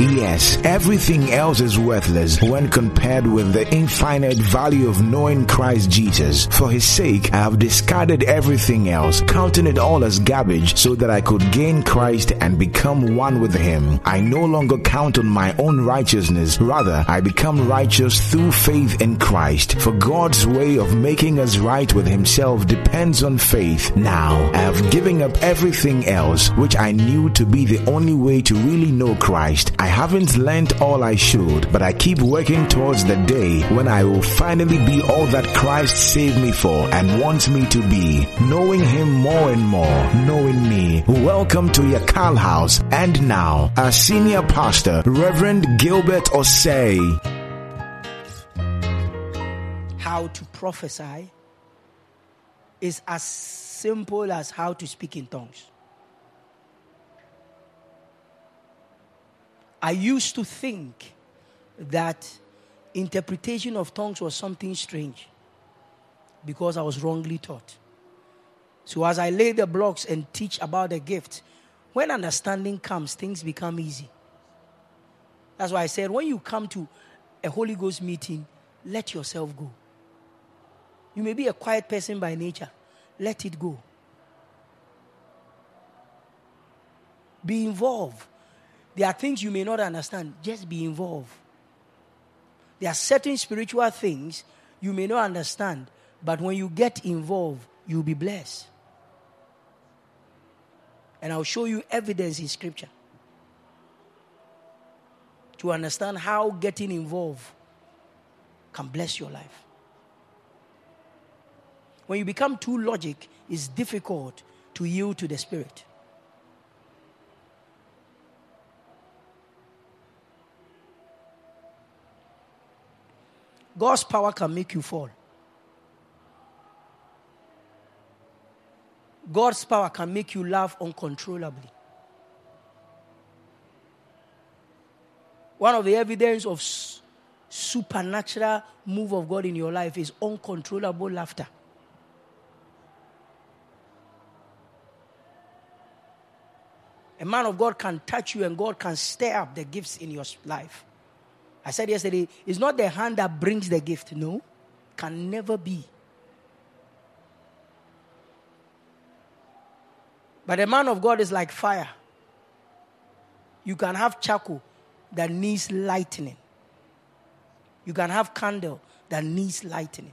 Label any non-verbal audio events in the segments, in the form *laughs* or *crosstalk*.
Yes, everything else is worthless when compared with the infinite value of knowing Christ Jesus. For his sake, I have discarded everything else, counting it all as garbage so that I could gain Christ and become one with him. I no longer count on my own righteousness. Rather, I become righteous through faith in Christ. For God's way of making us right with himself depends on faith. Now, I have given up everything else, which I knew to be the only way to really know Christ. I haven't learned all I should, but I keep working towards the day when I will finally be all that Christ saved me for and wants me to be, knowing Him more and more, knowing me. Welcome to House, and now, our senior pastor, Reverend Gilbert Osei. How to prophesy is as simple as how to speak in tongues. I used to think that interpretation of tongues was something strange because I was wrongly taught. So, as I lay the blocks and teach about the gift, when understanding comes, things become easy. That's why I said, when you come to a Holy Ghost meeting, let yourself go. You may be a quiet person by nature, let it go. Be involved. There are things you may not understand, just be involved. There are certain spiritual things you may not understand, but when you get involved, you'll be blessed. And I'll show you evidence in scripture to understand how getting involved can bless your life. When you become too logic, it's difficult to yield to the spirit. God's power can make you fall. God's power can make you laugh uncontrollably. One of the evidence of supernatural move of God in your life is uncontrollable laughter. A man of God can touch you and God can stir up the gifts in your life. I said yesterday, it's not the hand that brings the gift. No, can never be. But the man of God is like fire. You can have charcoal that needs lightning. You can have candle that needs lightning.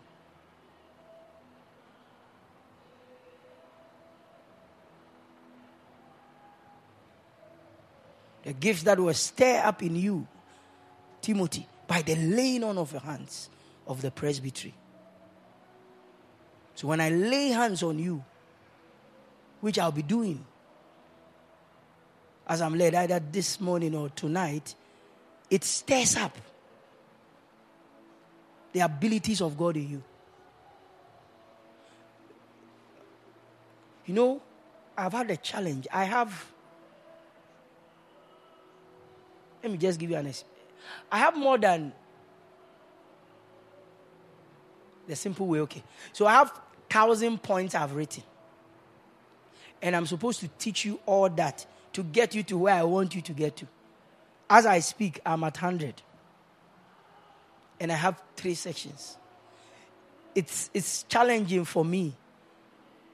The gifts that will stir up in you Timothy, by the laying on of your hands of the presbytery. So when I lay hands on you, which I'll be doing as I'm led either this morning or tonight, it stirs up the abilities of God in you. You know, I've had a challenge. I have. Let me just give you an example. I have more than the simple way, okay. So I have thousand points I've written. And I'm supposed to teach you all that to get you to where I want you to get to. As I speak, I'm at 100. And I have three sections. It's, it's challenging for me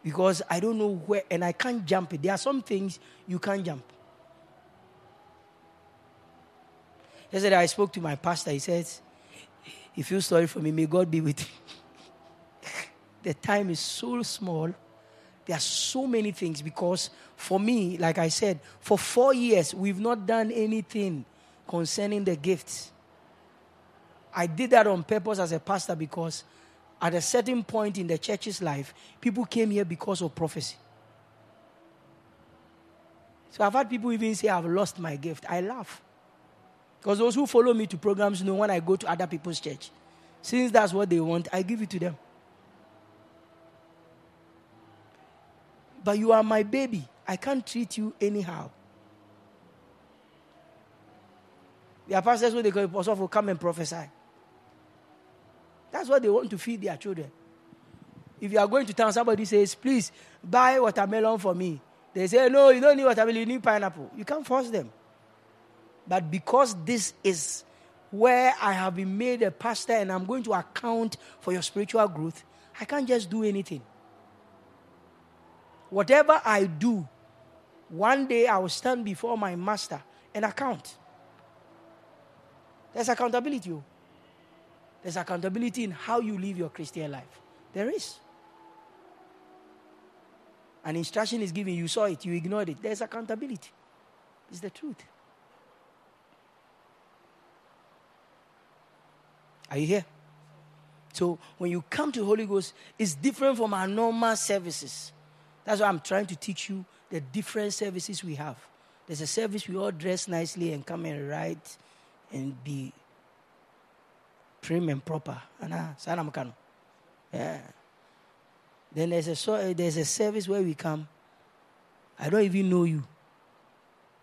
because I don't know where, and I can't jump it. There are some things you can't jump. Yesterday I spoke to my pastor. He says, he feels sorry for me. May God be with you. *laughs* the time is so small. There are so many things because for me, like I said, for four years, we've not done anything concerning the gifts. I did that on purpose as a pastor because at a certain point in the church's life, people came here because of prophecy. So I've had people even say, I've lost my gift. I laugh. Because those who follow me to programs know when I go to other people's church, since that's what they want, I give it to them. But you are my baby. I can't treat you anyhow. Their pastors, what they call apostle, will come and prophesy. That's what they want to feed their children. If you are going to town, somebody says, please buy watermelon for me. They say, no, you don't need watermelon, you need pineapple. You can't force them. But because this is where I have been made a pastor and I'm going to account for your spiritual growth, I can't just do anything. Whatever I do, one day I will stand before my master and account. There's accountability. Oh. There's accountability in how you live your Christian life. There is. An instruction is given, you saw it, you ignored it. There's accountability. It's the truth. Are you here? So when you come to Holy Ghost, it's different from our normal services. That's why I'm trying to teach you the different services we have. There's a service we all dress nicely and come and write and be prim and proper. Yeah. Then there's a, there's a service where we come. I don't even know you.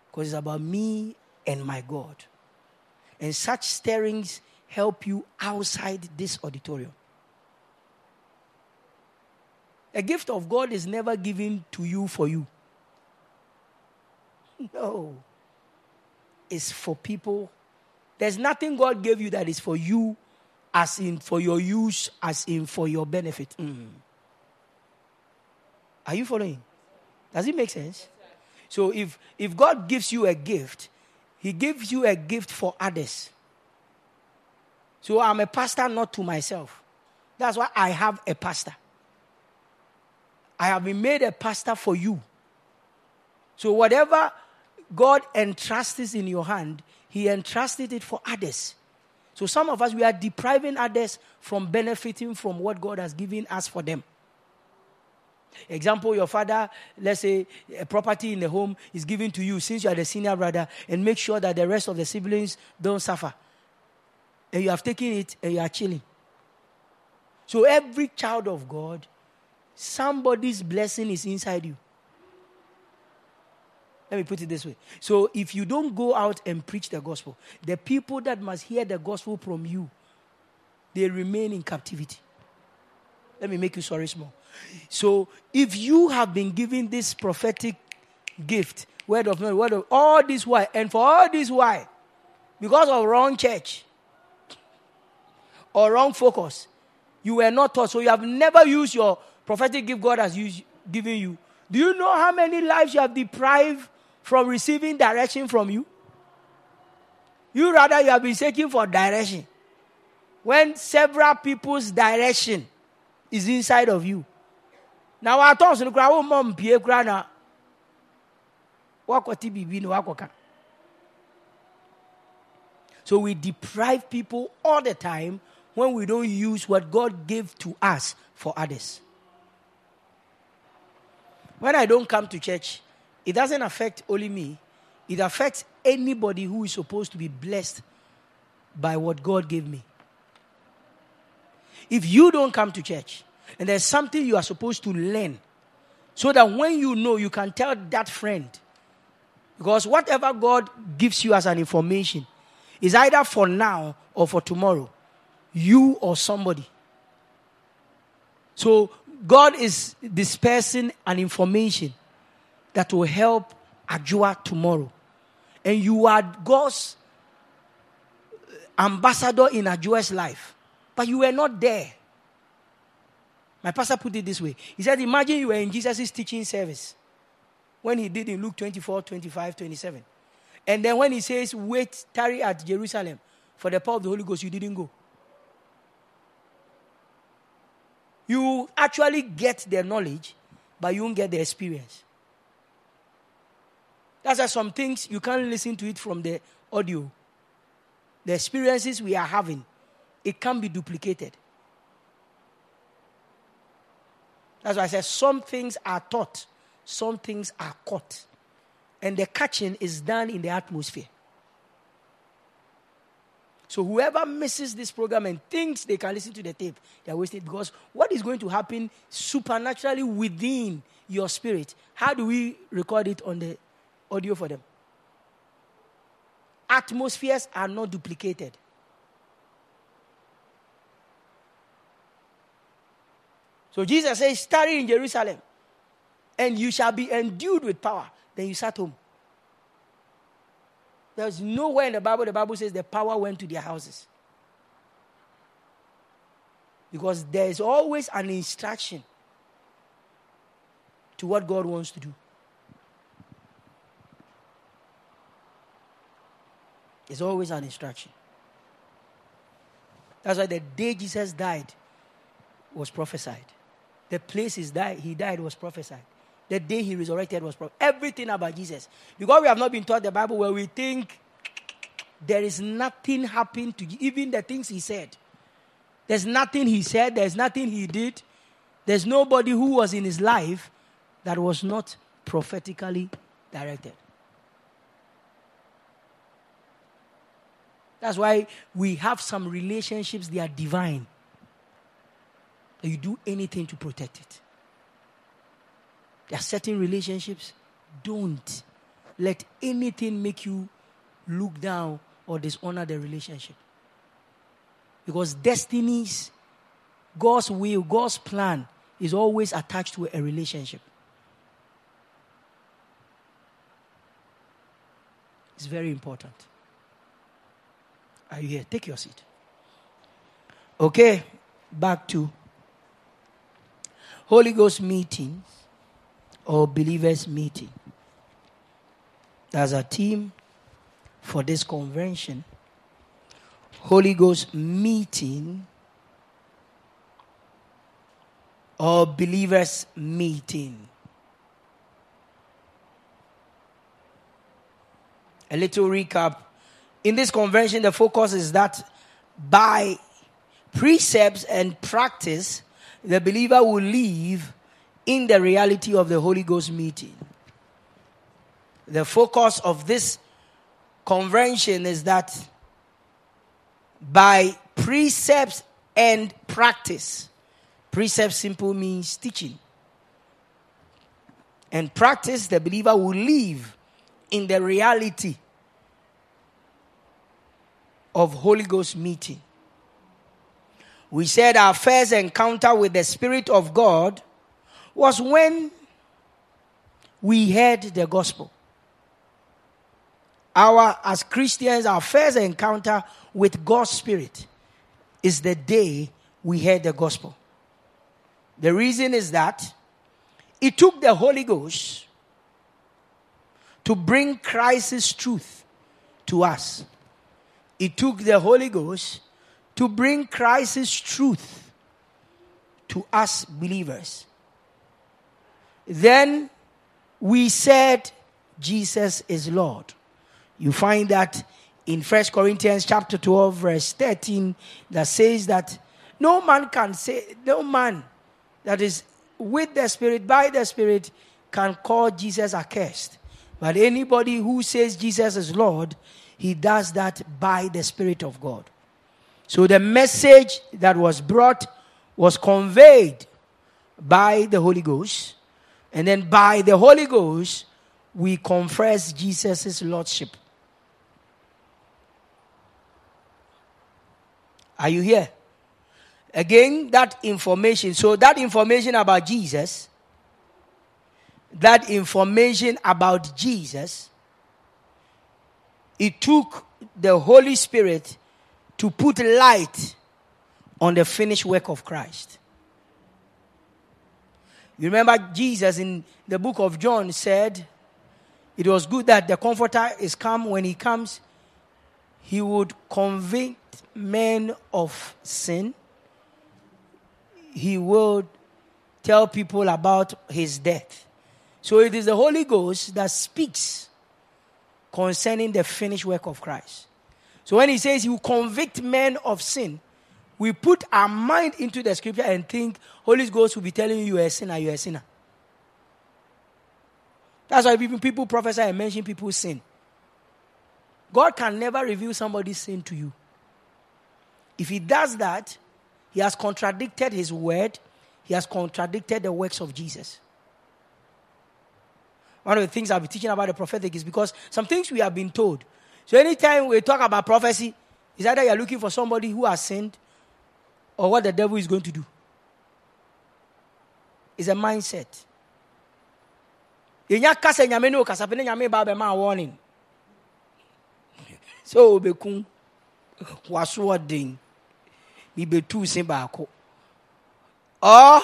Because it's about me and my God. And such stirrings help you outside this auditorium. A gift of God is never given to you for you. No. It's for people. There's nothing God gave you that is for you, as in for your use, as in for your benefit. Mm. Are you following? Does it make sense? So if if God gives you a gift, He gives you a gift for others. So I'm a pastor not to myself. That's why I have a pastor. I have been made a pastor for you. So whatever God entrusts in your hand, He entrusted it for others. So some of us, we are depriving others from benefiting from what God has given us for them. Example, your father, let's say a property in the home is given to you since you are the senior brother, and make sure that the rest of the siblings don't suffer. And you have taken it and you are chilling. So every child of God, somebody's blessing is inside you. Let me put it this way. So if you don't go out and preach the gospel, the people that must hear the gospel from you, they remain in captivity. Let me make you sorry small. So if you have been given this prophetic gift, word of knowledge, word of all this why, and for all this why, because of wrong church or wrong focus, you were not taught. So you have never used your prophetic gift God has used, given you. Do you know how many lives you have deprived from receiving direction from you? You rather you have been seeking for direction when several people's direction is inside of you. Now our no kura wo mom pie kura na wakɔte biribi na wakɔka. So we deprive people all the time when we don't use what God gave to us for others. When I don't come to church, it doesn't affect only me, it affects anybody who is supposed to be blessed by what God gave me. If you don't come to church and there's something you are supposed to learn, so that when you know, you can tell that friend. Because whatever God gives you as an information is either for now or for tomorrow, you or somebody. So God is dispersing an information that will help Ajua tomorrow. And you are God's uh, ambassador in Ajua's life. But you were not there. My pastor put it this way. He said, Imagine you were in Jesus' teaching service when he did in Luke 24, 25, 27. And then when he says, Wait, tarry at Jerusalem for the power of the Holy Ghost, you didn't go. You actually get the knowledge, but you won't get the experience. That's why some things you can't listen to it from the audio. The experiences we are having, it can be duplicated. That's why I said some things are taught, some things are caught. And the catching is done in the atmosphere. So whoever misses this program and thinks they can listen to the tape, they are wasted because what is going to happen supernaturally within your spirit? How do we record it on the audio for them. Atmospheres are not duplicated. So Jesus says, Study in Jerusalem, and you shall be endued with power. Then you sat home. There's nowhere in the Bible the Bible says the power went to their houses. Because there is always an instruction to what God wants to do. There's always an instruction. That's why the day Jesus died was prophesied. The place he died, he died was prophesied. The day he resurrected was prophesied. Everything about Jesus. Because we have not been taught the Bible where we think there is nothing happened to even the things he said. There's nothing he said, there's nothing he did. There's nobody who was in his life that was not prophetically directed. That's why we have some relationships, they are divine. You do anything to protect it. There are certain relationships, don't let anything make you look down or dishonor the relationship. Because destinies, God's will, God's plan is always attached to a relationship. It's very important. Are you here? Take your seat. Okay, back to Holy Ghost meeting or believers meeting. There's a team for this convention. Holy Ghost meeting or believers meeting. A little recap in this convention, the focus is that by precepts and practice, the believer will live in the reality of the Holy Ghost meeting. The focus of this convention is that by precepts and practice, precept simple means teaching. And practice, the believer will live in the reality of Holy Ghost meeting. We said our first encounter with the Spirit of God was when we heard the gospel. Our, as Christians, our first encounter with God's Spirit is the day we heard the gospel. The reason is that it took the Holy Ghost to bring Christ's truth to us it took the Holy Ghost to bring Christ's truth to us believers. Then we said Jesus is Lord. You find that in First Corinthians chapter 12 verse 13 that says that no man can say no man that is with the spirit by the spirit can call Jesus accursed. But anybody who says Jesus is Lord he does that by the Spirit of God. So the message that was brought was conveyed by the Holy Ghost. And then by the Holy Ghost, we confess Jesus' Lordship. Are you here? Again, that information. So, that information about Jesus, that information about Jesus it took the Holy Spirit to put light on the finished work of Christ. You remember Jesus in the book of John said, It was good that the Comforter is come. When he comes, he would convict men of sin. He would tell people about his death. So it is the Holy Ghost that speaks concerning the finished work of Christ. So when he says he will convict men of sin, we put our mind into the scripture and think Holy Ghost will be telling you you're a sinner, you're a sinner. That's why people, prophesy and mention people's sin. God can never reveal somebody's sin to you. If he does that, he has contradicted his word, he has contradicted the works of Jesus. One of the things I'll be teaching about the prophetic is because some things we have been told. So anytime we talk about prophecy, is either you're looking for somebody who has sinned or what the devil is going to do. It's a mindset. warning. sɛ ɔbɛku wasoɔden mebɛtuu se baako or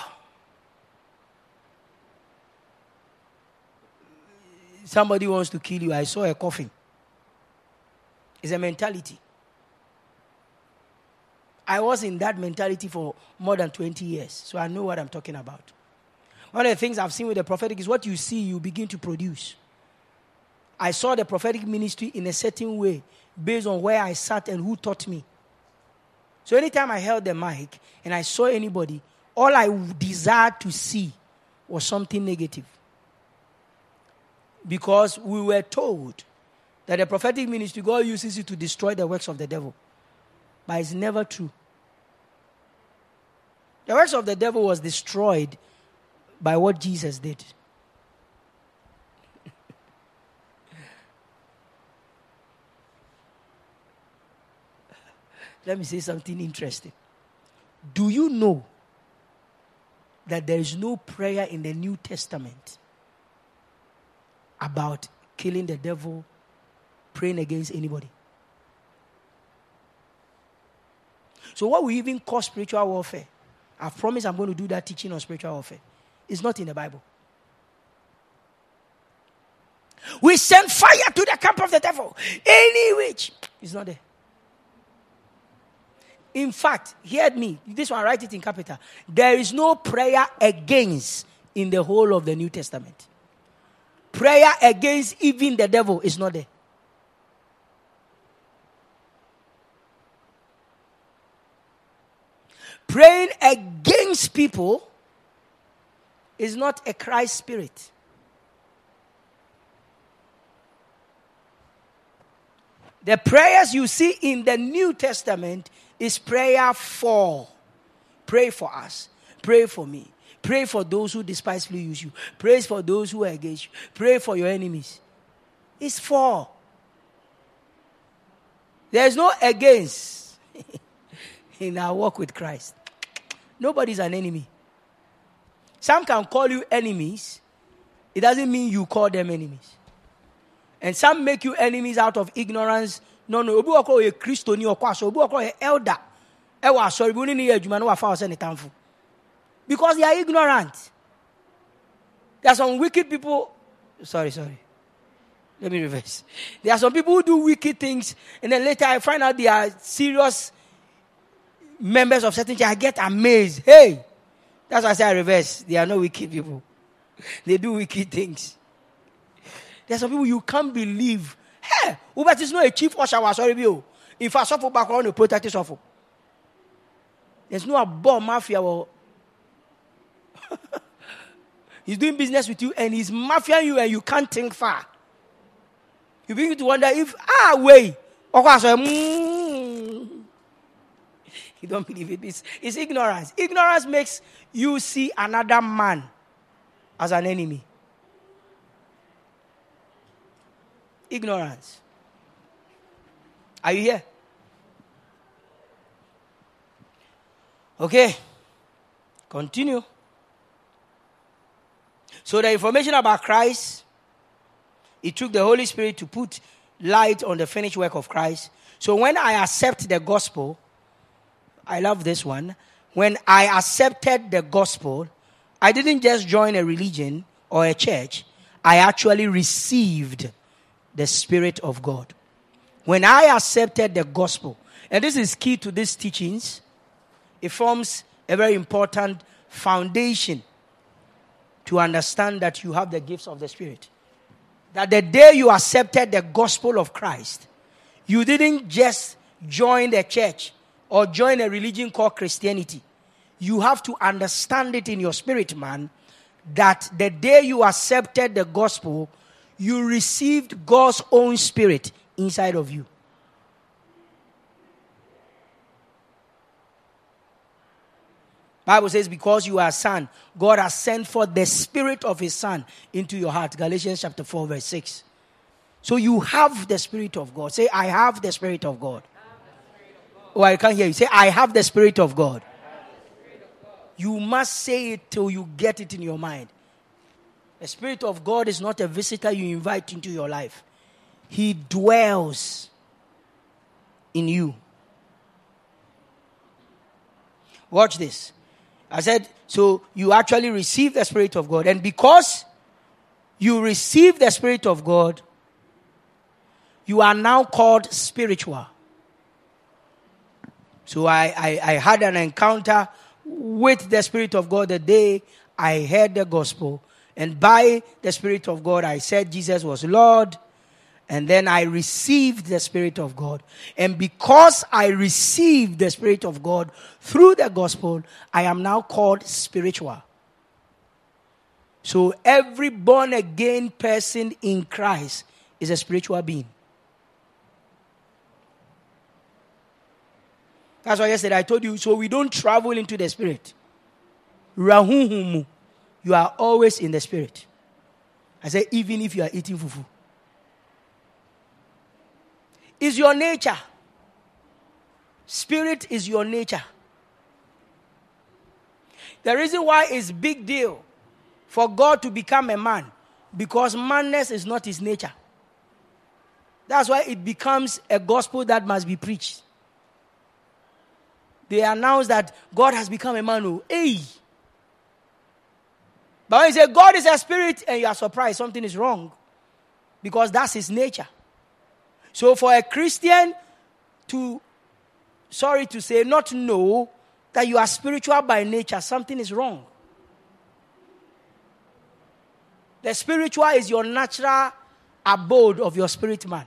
somebody wants to kill you i saw a coffin it's a mentality i was in that mentality for more than 20 years so i know what i'm talking about one of the things i've seen with the prophetic is what you see you begin to produce I saw the prophetic ministry in a certain way based on where I sat and who taught me. So anytime I held the mic and I saw anybody, all I desired to see was something negative. Because we were told that the prophetic ministry, God uses it to destroy the works of the devil. But it's never true. The works of the devil was destroyed by what Jesus did. *laughs* Let me say something interesting. Do you know that there is no prayer in the New Testament about killing the devil, praying against anybody? So, what we even call spiritual warfare, I've promised I'm going to do that teaching on spiritual warfare, It's not in the Bible. We send fire to the camp of the devil, any which is not there. In fact, hear me. This one, write it in capital. There is no prayer against in the whole of the New Testament. Prayer against even the devil is not there. Praying against people is not a Christ spirit. The prayers you see in the New Testament is prayer for. Pray for us. Pray for me. Pray for those who despisefully use you. Pray for those who are against you. Pray for your enemies. It's for. There's no against *laughs* in our walk with Christ. Nobody's an enemy. Some can call you enemies. It doesn't mean you call them enemies. And some make you enemies out of ignorance. No no. Obi wɔkɔ ɔyɛ kristoni ɔkɔ asɔ obi wɔkɔ ɔyɛ elder. Onini yɛ adwuma no tamfo because they are ignorant. There are some wicked people. Sorry sorry. Let me reverse. There are some people who do wicked things and then later i find out they are serious members of certain church i get amazed hey that's why i say i reverse they are not wicked people *laughs* they do wicked things there are some people you can't believe Hey, Uber is not a chief usher sorry you. If I suffer back on the protect suffer. There's no above mafia. *laughs* he's doing business with you and he's mafia you and you can't think far. You begin to wonder if ah way. Mm. *laughs* You don't believe it. It's, it's ignorance. Ignorance makes you see another man as an enemy. Ignorance. Are you here? Okay. Continue. So the information about Christ, it took the Holy Spirit to put light on the finished work of Christ. So when I accept the gospel, I love this one. When I accepted the gospel, I didn't just join a religion or a church, I actually received the Spirit of God. When I accepted the gospel, and this is key to these teachings, it forms a very important foundation to understand that you have the gifts of the Spirit. That the day you accepted the gospel of Christ, you didn't just join the church or join a religion called Christianity. You have to understand it in your spirit, man, that the day you accepted the gospel, you received God's own spirit inside of you. Bible says, because you are a son, God has sent forth the spirit of his son into your heart. Galatians chapter 4, verse 6. So you have the spirit of God. Say, I have the spirit of God. Oh, I can't hear you. Say, I have the spirit of God. You must say it till you get it in your mind. The Spirit of God is not a visitor you invite into your life, He dwells in you. Watch this. I said, so you actually receive the Spirit of God. And because you receive the Spirit of God, you are now called spiritual. So I, I, I, had an encounter with the Spirit of God the day I heard the gospel. And by the Spirit of God, I said Jesus was Lord. And then I received the Spirit of God. And because I received the Spirit of God through the gospel, I am now called spiritual. So every born again person in Christ is a spiritual being. That's why yesterday I told you, so we don't travel into the spirit. You are always in the spirit. I said, even if you are eating fufu. Is your nature. Spirit is your nature. The reason why it's big deal for God to become a man because madness is not his nature. That's why it becomes a gospel that must be preached. They announce that God has become a man. Oh, hey. But when you say God is a spirit and you are surprised, something is wrong because that's his nature. So for a Christian to, sorry to say, not know that you are spiritual by nature, something is wrong. The spiritual is your natural abode of your spirit man.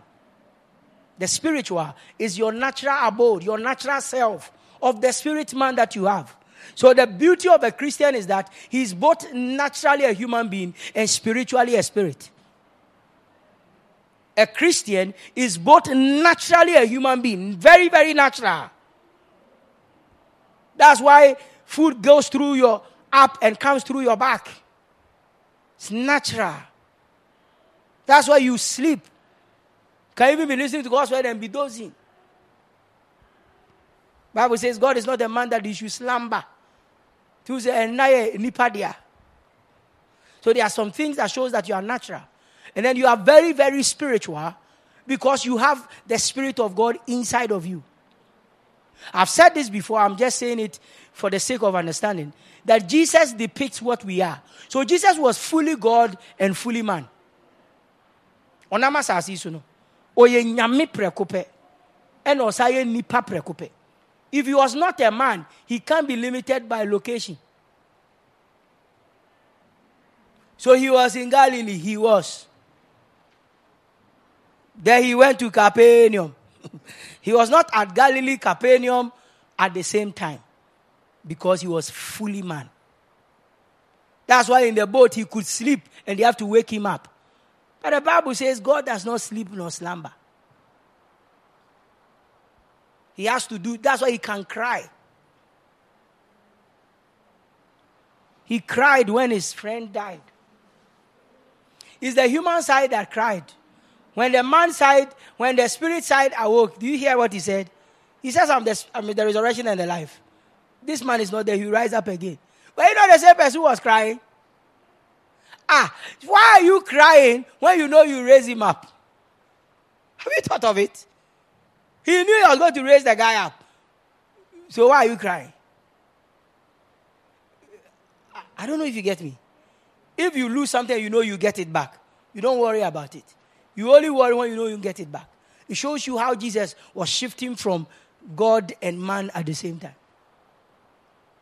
The spiritual is your natural abode, your natural self of the spirit man that you have. So the beauty of a Christian is that he's both naturally a human being and spiritually a spirit a Christian is both naturally a human being, very, very natural. That's why food goes through your up and comes through your back. It's natural. That's why you sleep. Can even be listening to God's word and be dozing. Bible says God is not a man that he should slumber. Eh, so there are some things that shows that you are natural. And then you are very, very spiritual because you have the Spirit of God inside of you. I've said this before, I'm just saying it for the sake of understanding that Jesus depicts what we are. So Jesus was fully God and fully man. Onama sasi suno. Oye nyame prekope. And osaye nipa prekope. If he was not a man, he can't be limited by location. So he was in Galilee, he was. Then he went to Capernaum. *laughs* he was not at Galilee, Capernaum at the same time because he was fully man. That's why in the boat he could sleep and they have to wake him up. But the Bible says God does not sleep nor slumber. He has to do, that's why he can cry. He cried when his friend died. It's the human side that cried. When the man side, when the spirit side awoke, do you hear what he said? He says, I'm the, I'm the resurrection and the life. This man is not there, he rise up again. But you know the same person who was crying? Ah, why are you crying when you know you raise him up? Have you thought of it? He knew he was going to raise the guy up. So why are you crying? I don't know if you get me. If you lose something, you know you get it back. You don't worry about it. You only worry when you know you get it back. It shows you how Jesus was shifting from God and man at the same time.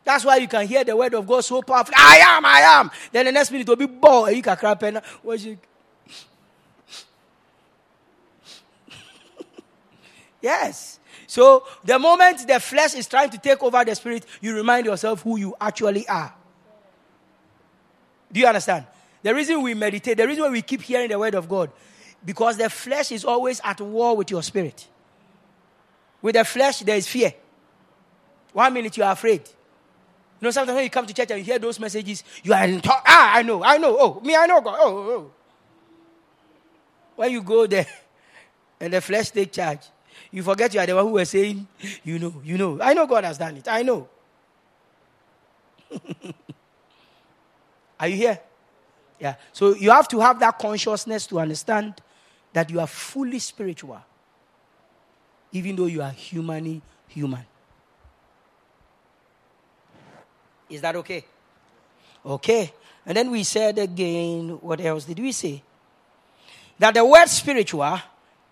That's why you can hear the word of God so powerfully. I am, I am. Then the next minute will be and you can crap Yes. So the moment the flesh is trying to take over the spirit, you remind yourself who you actually are. Do you understand? The reason we meditate, the reason why we keep hearing the word of God because the flesh is always at war with your spirit. With the flesh, there is fear. One minute you are afraid. You know, sometimes when you come to church and you hear those messages, you are in talk. Ah, I know, I know. Oh, me, I know God. Oh, oh. When you go there *laughs* and the flesh take charge, you forget you are the one who was saying, you know, you know. I know God has done it. I know. *laughs* are you here? Yeah. So you have to have that consciousness to understand that you are fully spiritual. even though you are humanly human. Is that okay? Okay. And then we said again, what else did we say? That the word spiritual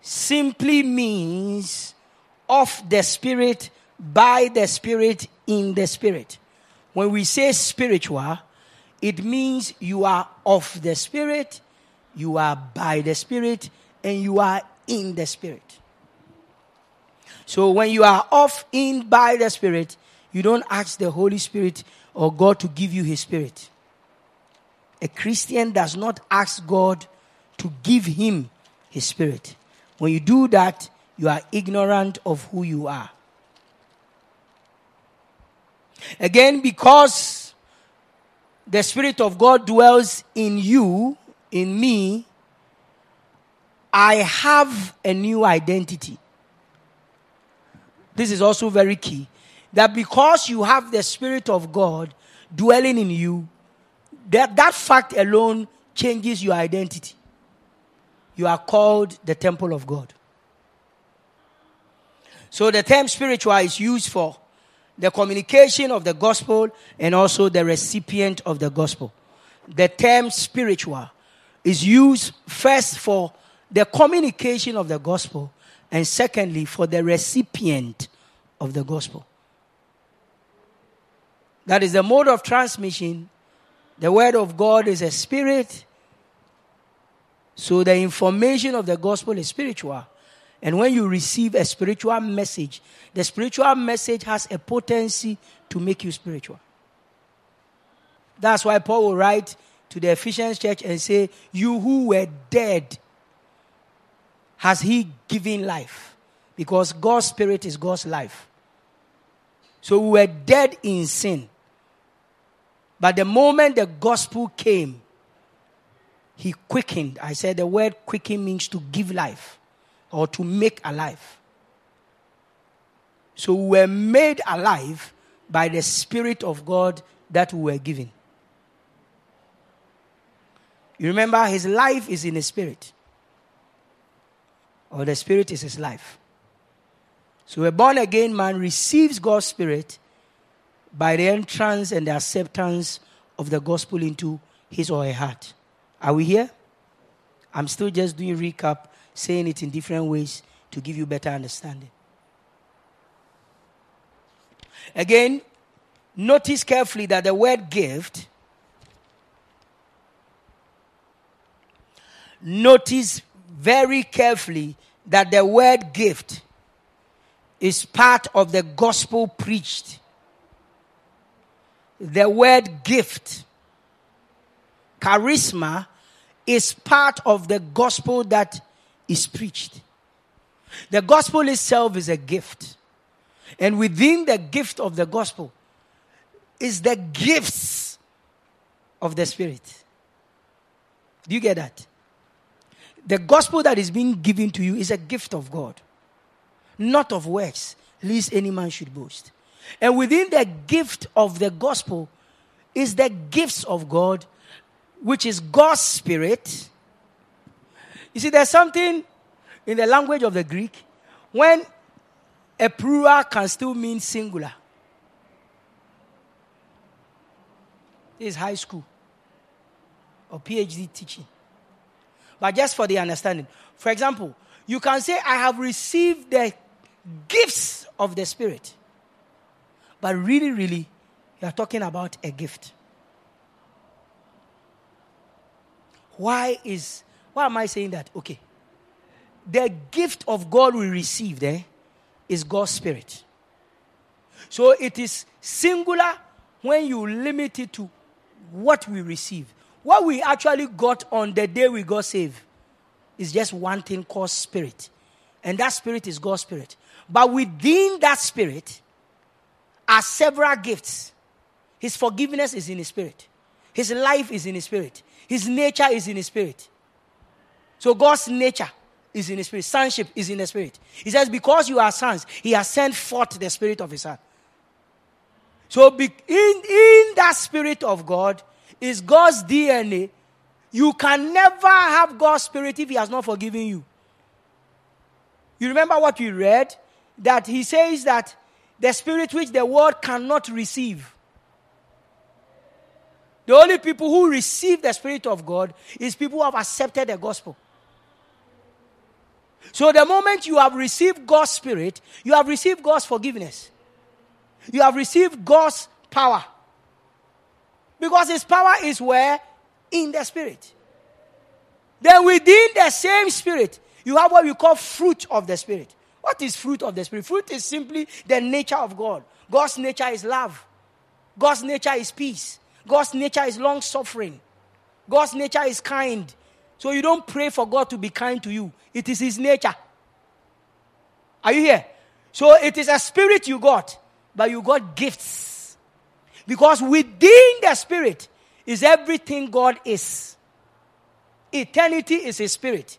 simply means of the spirit, by the spirit, in the spirit. When we say spiritual, it means you are of the spirit, you are by the spirit, and you are in the spirit. So when you are off in by the spirit, you don't ask the Holy Spirit or God to give you his spirit. A Christian does not ask God to give him his spirit. When you do that, you are ignorant of who you are. Again, because the Spirit of God dwells in you, in me, I have a new identity. This is also very key. That because you have the Spirit of God dwelling in you, that, that fact alone changes your identity. You are called the temple of God. So the term spiritual is used for the communication of the gospel and also the recipient of the gospel. The term spiritual is used first for the communication of the gospel and secondly for the recipient of the gospel. That is the mode of transmission. The word of God is a spirit. So the information of the gospel is spiritual. And when you receive a spiritual message, the spiritual message has a potency to make you spiritual. That's why Paul will write to the Ephesians church and say, You who were dead, has he given life? Because God's spirit is God's life. So we were dead in sin. But the moment the gospel came, he quickened. I said the word quicken means to give life or to make alive. So we were made alive by the Spirit of God that we were given. You remember, his life is in the Spirit, or the Spirit is his life. So a born again man receives God's Spirit by the entrance and the acceptance of the gospel into his or her heart. Are we here? I'm still just doing recap saying it in different ways to give you better understanding. Again, notice carefully that the word gift, notice very carefully that the word gift is part of the gospel preached. The word gift, charisma, is part of the gospel that is preached. The gospel itself is a gift. And within the gift of the gospel is the gifts of the Spirit. Do you get that? The gospel that is being given to you is a gift of God, not of works, lest any man should boast. And within the gift of the gospel is the gifts of God, which is God's Spirit you see, there's something in the language of the Greek when a plural can still mean singular. This is high school or PhD teaching. But just for the understanding. For example, you can say, I have received the gifts of the Spirit. But really, really, you are talking about a gift. Why is why am I saying that? Okay. The gift of God we received eh, is God's Spirit. So it is singular when you limit it to what we receive. What we actually got on the day we got saved is just one thing called Spirit. And that Spirit is God's Spirit. But within that Spirit are several gifts. His forgiveness is in His Spirit, His life is in His Spirit, His nature is in His Spirit. So God's nature is in the spirit. Sonship is in the spirit. He says, because you are sons, he has sent forth the spirit of his son. So in, in that spirit of God is God's DNA. You can never have God's spirit if he has not forgiven you. You remember what we read? that he says that the spirit which the world cannot receive. The only people who receive the Spirit of God is people who have accepted the gospel. So the moment you have received God's Spirit, you have received God's forgiveness. You have received God's power. Because His power is where? In the Spirit. Then within the same Spirit, you have what we call fruit of the Spirit. What is fruit of the Spirit? Fruit is simply the nature of God. God's nature is love. God's nature is peace. God's nature is long suffering. God's nature is kind. So you don't pray for God to be kind to you, it is His nature. Are you here? So it is a spirit you got, but you got gifts. Because within the spirit is everything God is. Eternity is His spirit,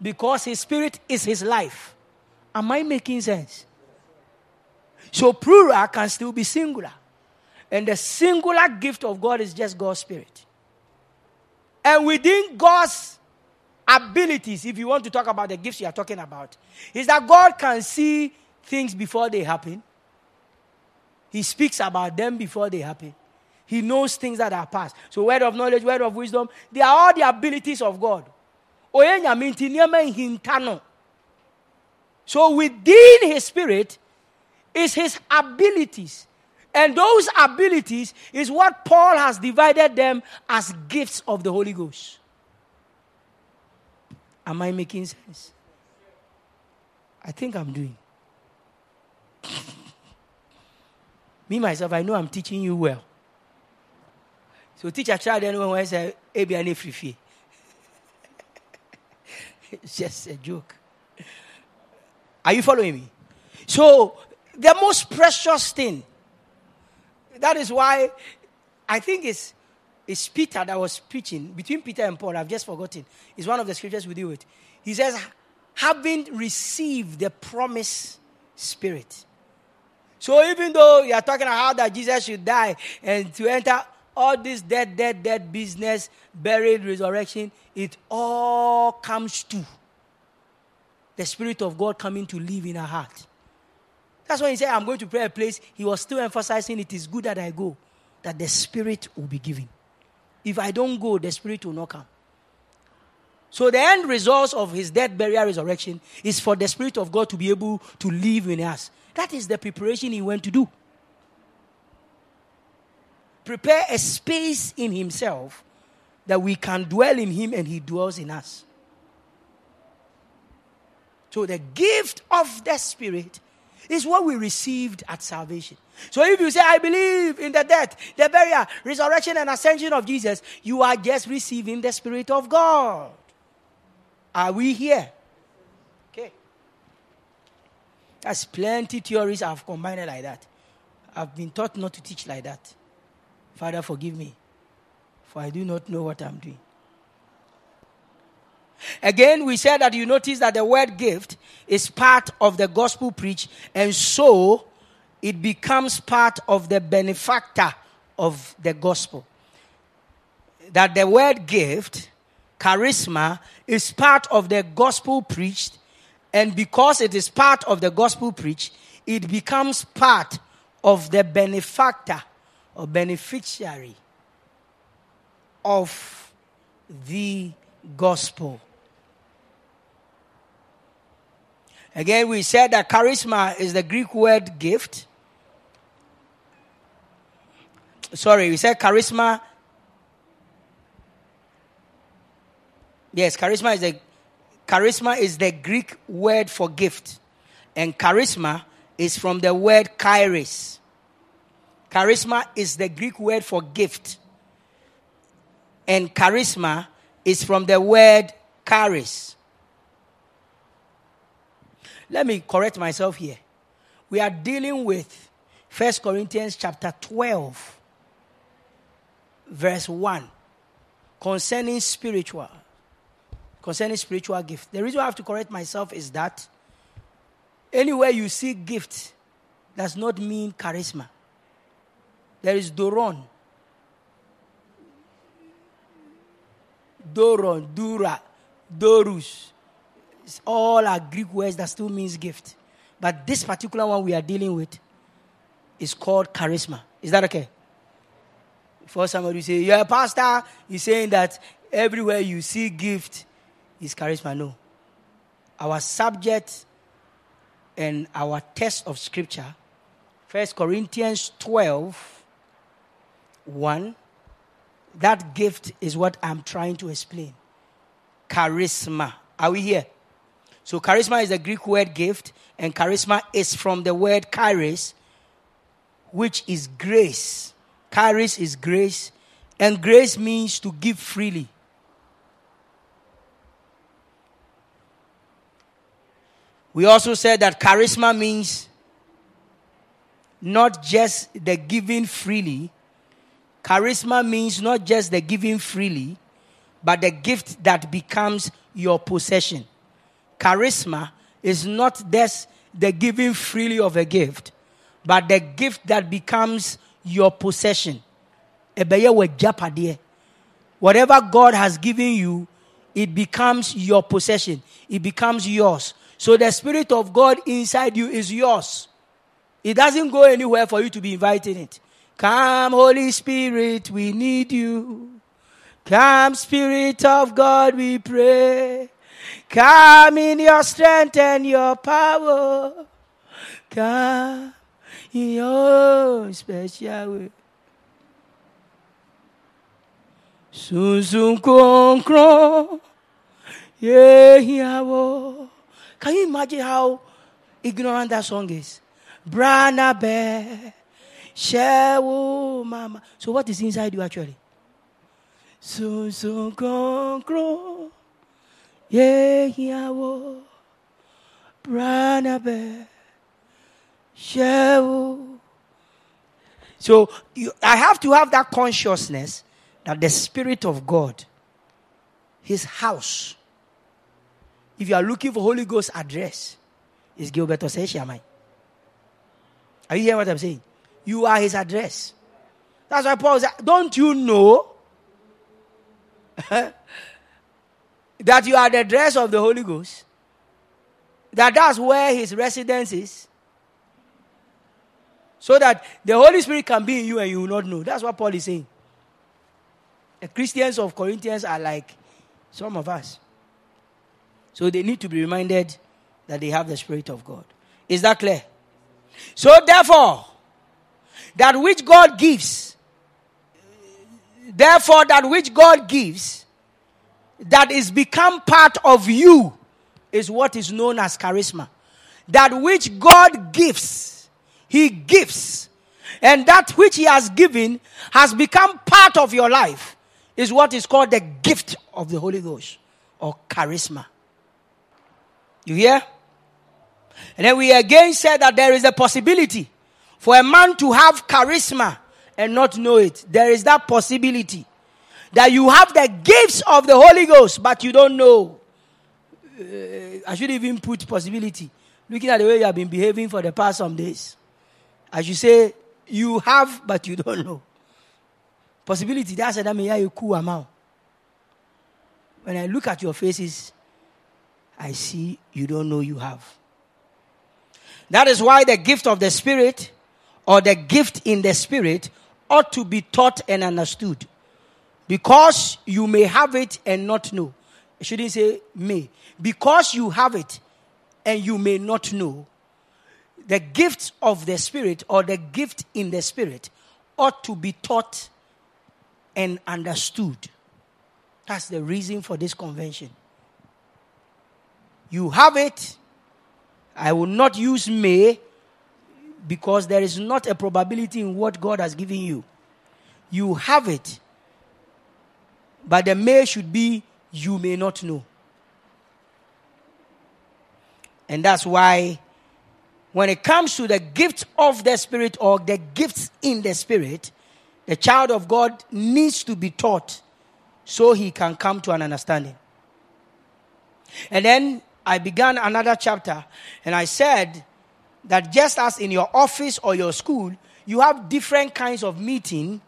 because His spirit is His life. Am I making sense? So plural can still be singular. And the singular gift of God is just God's Spirit. And within God's abilities, if you want to talk about the gifts you are talking about, is that God can see things before they happen. He speaks about them before they happen. He knows things that are past. So, word of knowledge, word of wisdom, they are all the abilities of God. So, within His Spirit is His abilities. And those abilities is what Paul has divided them as gifts of the Holy Ghost. Am I making sense? I think I'm doing. *laughs* Me, myself, I know I'm teaching you well. So teach a child anyone when I say, Ebi free *laughs* It's just a joke. Are you following me? So, the most precious thing that is why I think it's, it's Peter that was preaching. Between Peter and Paul, I've just forgotten. It's one of the scriptures we deal with. He says, having received the promise spirit. So even though you are talking about how that Jesus should die and to enter all this dead, dead, dead business, buried, resurrection, it all comes to the Spirit of God coming to live in our heart. That's why he said, I'm going to pray a place. He was still emphasizing it is good that I go, that the Spirit will be given. If I don't go, the Spirit will not come. So the end result of his death, burial, resurrection is for the Spirit of God to be able to live in us. That is the preparation he went to do. Prepare a space in himself that we can dwell in him and he dwells in us. So the gift of the Spirit is what we received at salvation. So if you say, I believe in the death, the burial, resurrection, and ascension of Jesus, you are just receiving the Spirit of God. Are we here? Okay. There's plenty theories I've combined like that. I've been taught not to teach like that. Father, forgive me, for I do not know what I'm doing. Again, we said that you notice that the word gift is part of the gospel preach, and so it becomes part of the benefactor of the gospel. That the word gift, charisma, is part of the gospel preached, and because it is part of the gospel preached, it becomes part of the benefactor or beneficiary of the gospel. Again, we said that charisma is the Greek word gift. Sorry, we said charisma. Yes, charisma is the charisma is the Greek word for gift. And charisma is from the word charis. Charisma is the Greek word for gift. And charisma is from the word charis. Let me correct myself here. We are dealing with 1 Corinthians chapter 12, verse 1, concerning spiritual. Concerning spiritual gift. The reason I have to correct myself is that anywhere you see gift does not mean charisma. There is doron. Doron, dura, dorus, all are Greek words that still means gift. But this particular one we are dealing with is called charisma. Is that okay? For somebody say, You're a pastor, you're saying that everywhere you see gift is charisma. No. Our subject and our test of scripture, First Corinthians 12, 1. That gift is what I'm trying to explain. Charisma. Are we here? So, charisma is the Greek word gift, and charisma is from the word charis, which is grace. Charis is grace, and grace means to give freely. We also said that charisma means not just the giving freely. Charisma means not just the giving freely, but the gift that becomes your possession. Charisma is not just the giving freely of a gift, but the gift that becomes your possession. Whatever God has given you, it becomes your possession. It becomes yours. So the Spirit of God inside you is yours. It doesn't go anywhere for you to be inviting it. Come, Holy Spirit, we need you. Come, Spirit of God, we pray. Come in your strength and your power. Come in your special way. Sun konkro. Yeah, yeah, can you imagine how ignorant that song is? Brana bear, shewo mama. So what is inside you actually? So so konkro, yeah yawo, brana bear, shewo. So you, I have to have that consciousness that the Spirit of God, His house, if you are looking for Holy Ghost address, it's Gilbert Osei Are you hearing what I'm saying? You are his address. That's why Paul said, Don't you know *laughs* that you are the dress of the Holy Ghost? That that's where his residence is? So that the Holy Spirit can be in you and you will not know. That's what Paul is saying. The Christians of Corinthians are like some of us. So they need to be reminded that they have the Spirit of God. Is that clear? So therefore, that which God gives, therefore, that which God gives, that is become part of you, is what is known as charisma. That which God gives, He gives. And that which He has given has become part of your life, is what is called the gift of the Holy Ghost or charisma. You hear? And then we again said that there is a possibility for a man to have charisma and not know it. There is that possibility that you have the gifts of the Holy Ghost, but you don't know. Uh, I should even put possibility. Looking at the way you have been behaving for the past some days, I should say you have, but you don't know. Possibility. That's a damn cool amount. When I look at your faces, I see you don't know you have. That is why the gift of the Spirit or the gift in the Spirit ought to be taught and understood. Because you may have it and not know. I shouldn't say may. Because you have it and you may not know, the gift of the Spirit or the gift in the Spirit ought to be taught and understood. That's the reason for this convention. You have it. I will not use may because there is not a probability in what God has given you. You have it. But the may should be you may not know. And that's why when it comes to the gift of the Spirit or the gifts in the Spirit, the child of God needs to be taught so he can come to an understanding. And then I began another chapter and I said that just as in your office or your school, you have different kinds of meeting,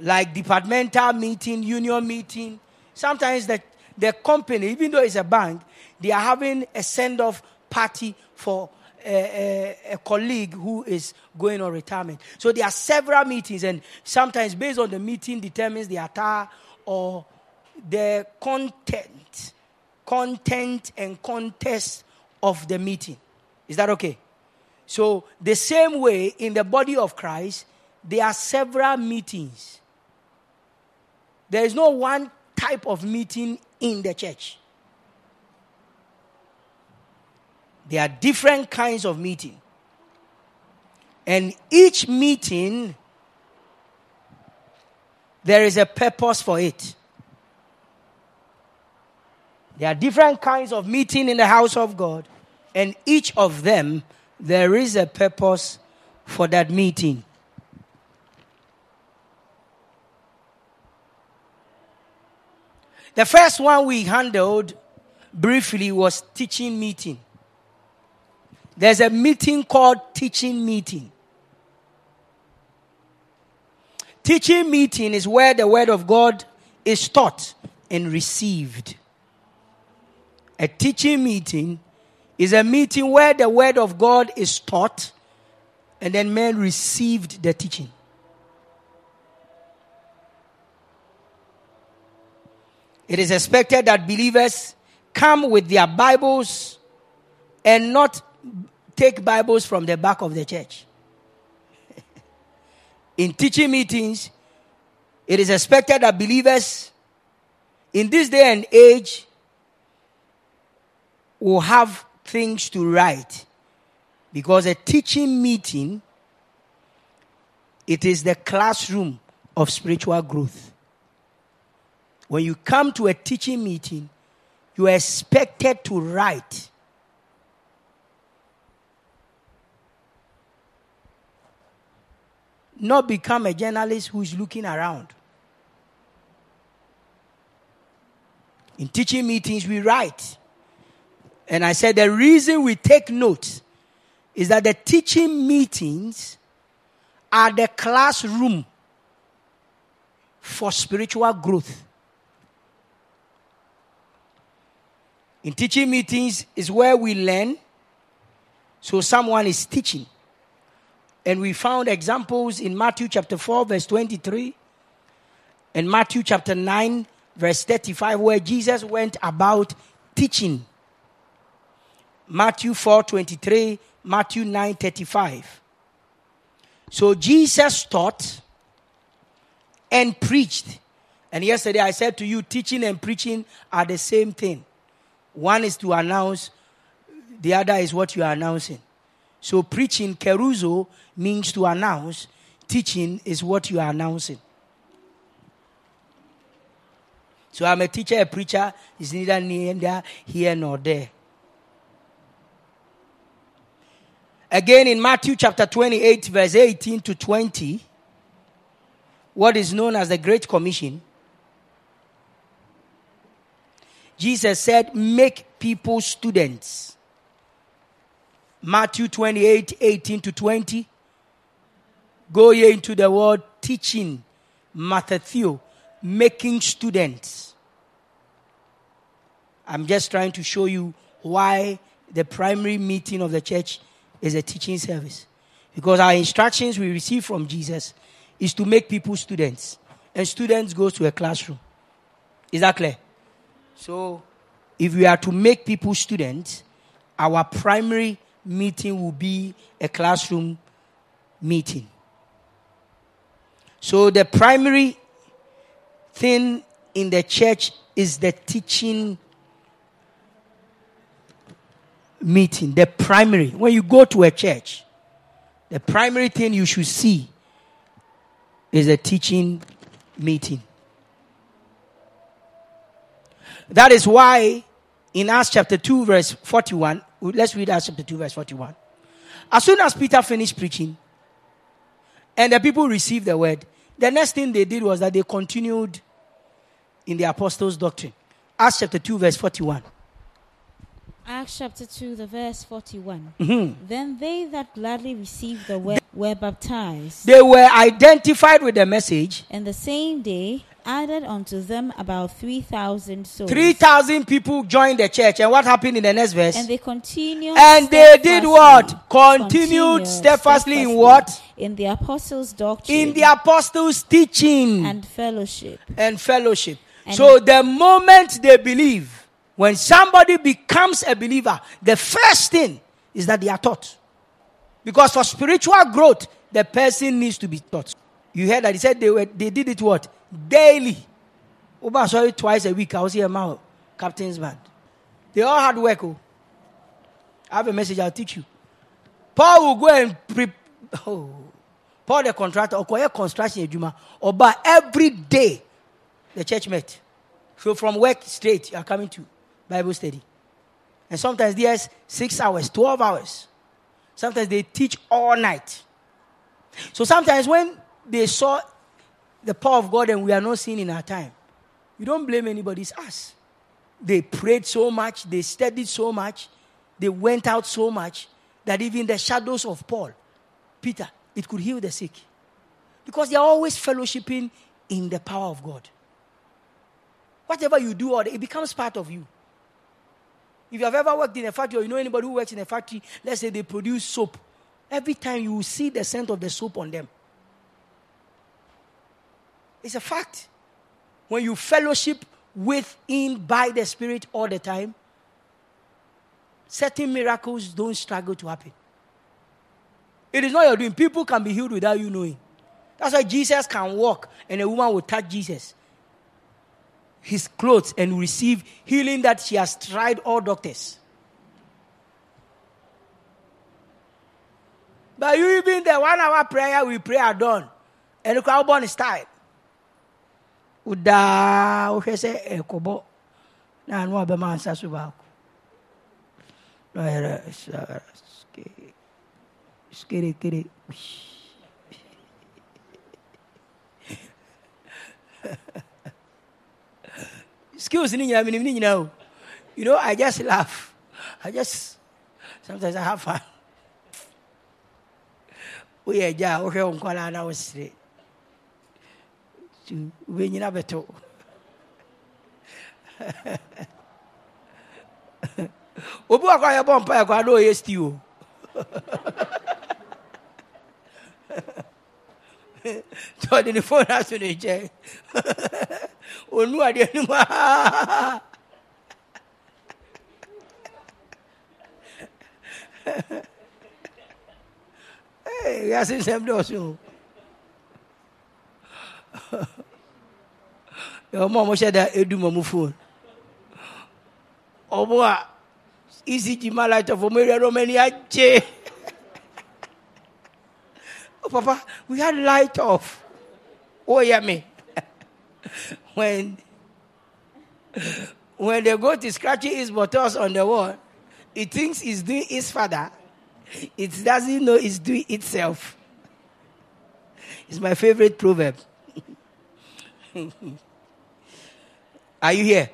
like departmental meeting, union meeting. Sometimes the, the company, even though it's a bank, they are having a send off party for a, a, a, colleague who is going on retirement. So there are several meetings, and sometimes based on the meeting determines the attire or the content, content and contest of the meeting. Is that okay? So the same way in the body of Christ, there are several meetings. There is no one type of meeting in the church. There are different kinds of meeting. And each meeting, there is a purpose for it. There are different kinds of meeting in the house of God, and each of them, there is a purpose for that meeting. The first one we handled briefly was teaching meeting. There's a meeting called teaching meeting. Teaching meeting is where the word of God is taught and received. A teaching meeting is a meeting where the word of God is taught and then men received the teaching. It is expected that believers come with their Bibles and not take Bibles from the back of the church. *laughs* in teaching meetings, it is expected that believers in this day and age will have things to write because a teaching meeting it is the classroom of spiritual growth when you come to a teaching meeting you are expected to write not become a journalist who is looking around. In teaching meetings, we write. And I said the reason we take notes is that the teaching meetings are the classroom for spiritual growth. In teaching meetings is where we learn. So someone is teaching. And we found examples in Matthew chapter 4, verse 23, and Matthew chapter 9, verse 35, where Jesus went about teaching. Matthew 4, 23, Matthew 9, 35. So Jesus taught and preached. And yesterday I said to you, teaching and preaching are the same thing. One is to announce, the other is what you are announcing. So preaching, keruzo, means to announce. Teaching is what you are announcing. So I'm a teacher, a preacher is neither near here nor there. Again in Matthew chapter 28, verse 18 to 20, what is known as the Great Commission, Jesus said, Make people students. Matthew 28 18 to 20. Go ye into the world teaching, Matthew, making students. I'm just trying to show you why the primary meeting of the church is a teaching service. Because our instructions we receive from Jesus is to make people students. And students go to a classroom. Is that clear? So, if we are to make people students, our primary meeting will be a classroom meeting. So the primary thing in the church is the teaching meeting. The primary. When you go to a church, the primary thing you should see is a teaching meeting. That is why in Acts chapter 2, verse 41, let's read Acts chapter 2, verse 41. As soon as Peter finished preaching and the people received the word, the next thing they did was that they continued in the apostles' doctrine. Acts chapter 2, verse 41. Acts chapter 2, the verse 41. Mm-hmm. Then they that gladly received the word were baptized, They were identified with the message. and the same day added unto them about 3,000 souls. 3,000 people joined the church. And what happened in the next verse? And they continued. And they did what? Continued steadfastly in what? In the apostles' doctrine. In the apostles' teaching and fellowship. and fellowship. And- so the moment they believe, when somebody becomes a believer, the first thing is that they are taught. Because for spiritual growth, the person needs to be taught. You heard that he said they were they did it what? Daily. Oba saw it twice a week. I was here now, captain's band. They all had work. Oh. I have a message I'll teach you. Paul will go and pre- oh. Paul the contractor, or construction Juma, or but every day the church met. So from work straight, you are coming to Bible study. And sometimes there's six hours, 12 hours. Sometimes they teach all night. So sometimes when they saw the power of God and we are not seeing in our time, you don't blame anybody, it's us. They prayed so much, they studied so much, they went out so much that even the shadows of Paul, Peter, it could heal the sick. Because they are always fellowshipping in the power of God. Whatever you do, or it becomes part of you. If you have ever worked in a factory or you know anybody who works in a factory, let's say they produce soap. Every time you see the scent of the soap on them. It's a fact. When you fellowship within by the Spirit all the time, certain miracles don't struggle to happen. It is not your doing. People can be healed without you knowing. That's why Jesus can walk and a woman will touch Jesus, his clothes, and receive healing that she has tried all doctors. But you even the one hour prayer we pray at dawn, and the crowd born is Uda wohwɛ sɛ ɛkɔbɔ na ano abɛma nsa so baako. Na ɔyɛrɛ skerekere skills *laughs* ni nyinaa menim ne nyinaa o. You know i just laugh. I just sometimes i have fun. *laughs* Woyɛ agya a wohwɛ wo nkɔlaa na wosere u bɛ ɲina bɛ to obi wa kɔ a yɛ bɔ npa yɛ kɔ a n'o ye stew o tí ọdún ní fóònù asùn ní jẹ ònú. Ɔmo hyɛ da ɛdu ma mo phone. Ɔmo a ecg ma light of ɔmo area no ɔmo ani oh papa we had light off. Oh yeah me. *laughs* When when they go to scratching his buttocks on the wall it thinks it's doing its father. It doesn't know it's doing itself. It's my favorite proverb *laughs* are you here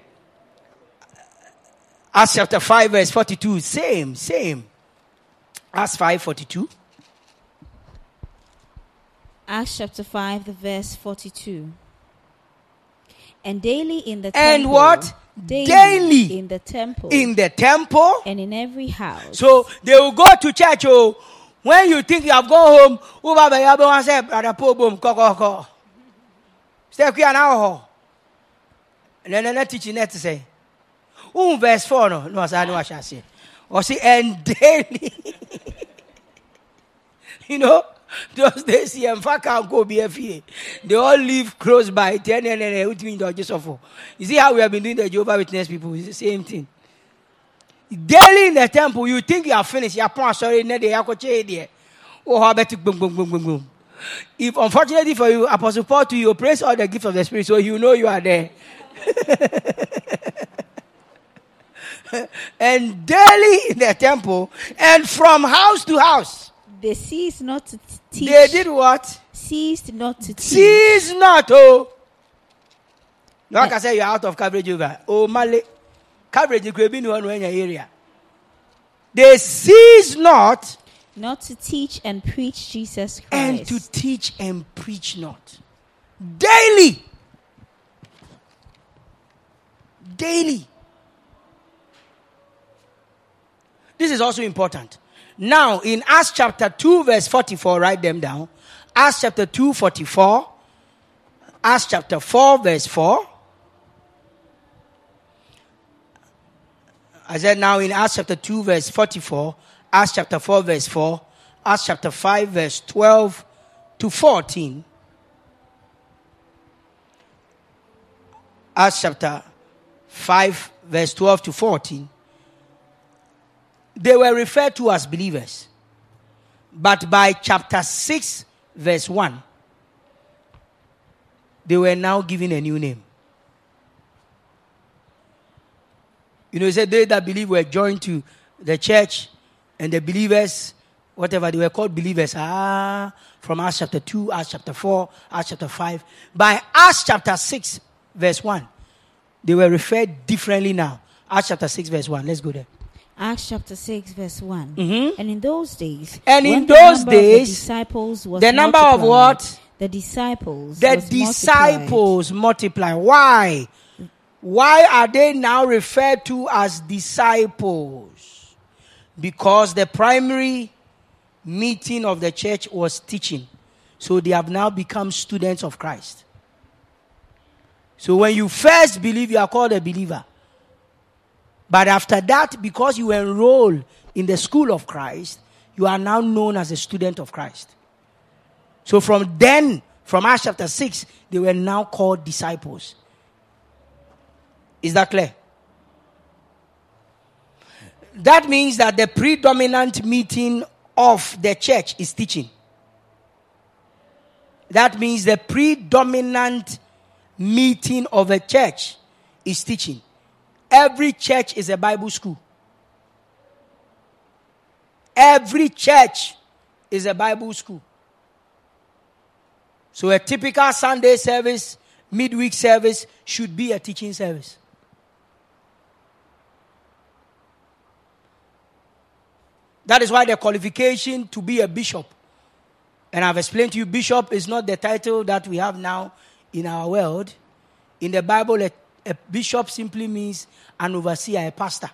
Acts chapter 5 verse 42 same same Acts 5 42 Acts chapter 5, the verse 42. And daily in the And temple. what? Daily, Daily in the temple. in the temple and in every house. So they will go to church. Oh, when you think you have gone home, who baba ya be wan say brother Stay here now ho. And then na teaching net say. Um verse 4 no say no what say. Or say and daily. *laughs* you know, those days here in fact can go be FA. They all live close by. Ten and then what mean just for. You see how we have been doing the Jehovah Witness people? It's the same thing daily in the temple, you think you are finished. You are sorry, ne de yakoche there. Oh, how about If unfortunately for you, Apostle Paul to you praise all the gift of the Spirit, so you know you are there. *laughs* and daily in the temple, and from house to house, They ceased not to teach. they did what? Ceased not to teach. Cease not, oh. No, I can say you're out of coverage over. Oh, Male. Coverage you could be in one area. They cease not Not to teach and preach Jesus Christ. and to teach and preach not. Daily. Daily. This is also important. Now, in Acts chapter 2, verse 44, write them down. Acts chapter 2, 44. Acts chapter 4, verse 4. I said now in Acts chapter 2, verse 44, Acts chapter 4, verse 4, Acts chapter 5, verse 12 to 14. Acts chapter 5, verse 12 to 14. They were referred to as believers. But by chapter 6, verse 1, they were now given a new name. You know, he said they that believe were joined to the church and the believers, whatever they were called believers. Ah, from Acts chapter 2, Acts chapter 4, Acts chapter 5. By Acts chapter 6, verse 1, they were referred differently now. Acts chapter 6, verse 1. Let's go there. Acts chapter 6, verse one Mhm. And in those days, And in those of the days, disciples was the number of what? The disciples. The multiplied. disciples multiply. Why? Why are they now referred to as disciples? Because the primary meeting of the church was teaching. So they have now become students of Christ. So when you first believe, you are called a believer. But after that, because you enroll in the school of Christ, you are now known as a student of Christ. So from then, from Acts chapter 6, they were now called disciples. Is that clear? That means that the predominant meeting of the church is teaching. That means the predominant meeting of a church is teaching. Every church is a Bible school. Every church is a Bible school. So a typical Sunday service, midweek service should be a teaching service. That is why the qualification to be a bishop, and I've explained to you, bishop is not the title that we have now in our world. In the Bible, a, a bishop simply means an overseer, a pastor.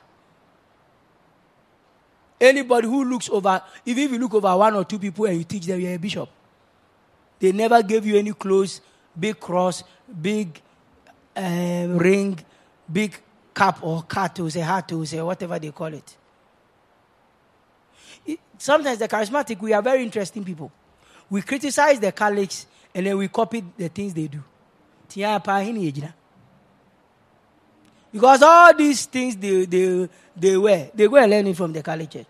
Anybody who looks over, even if you look over one or two people and you teach them, you're a bishop. They never gave you any clothes, big cross, big uh, ring, big cap or cat say hat say whatever they call it. Sometimes the charismatic, we are very interesting people. We criticize the Catholics and then we copy the things they do. Because all these things they, they, they wear, they go and learn it from the Catholic Church.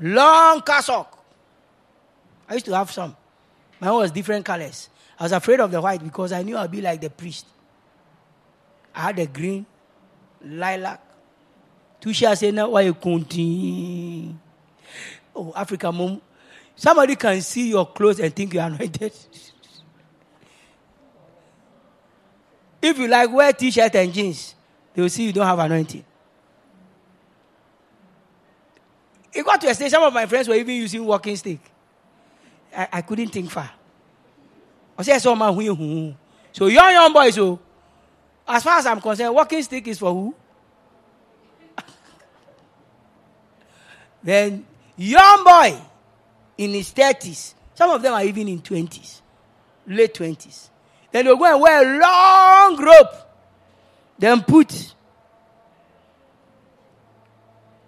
Long cassock. I used to have some. Mine was different colors. I was afraid of the white because I knew I'd be like the priest. I had the green, lilac. Tusha said, now why you continue? Oh, Africa mom. Somebody can see your clothes and think you are anointed. *laughs* if you like wear t-shirt and jeans, they will see you don't have anointing. It got to a stage, some of my friends were even using walking stick. I, I couldn't think far. I said, man, who- who? so young, young boys, so as far as I'm concerned, walking stick is for who? then young boy in his 30s, some of them are even in 20s, late 20s. Then they'll go and wear a long rope, then put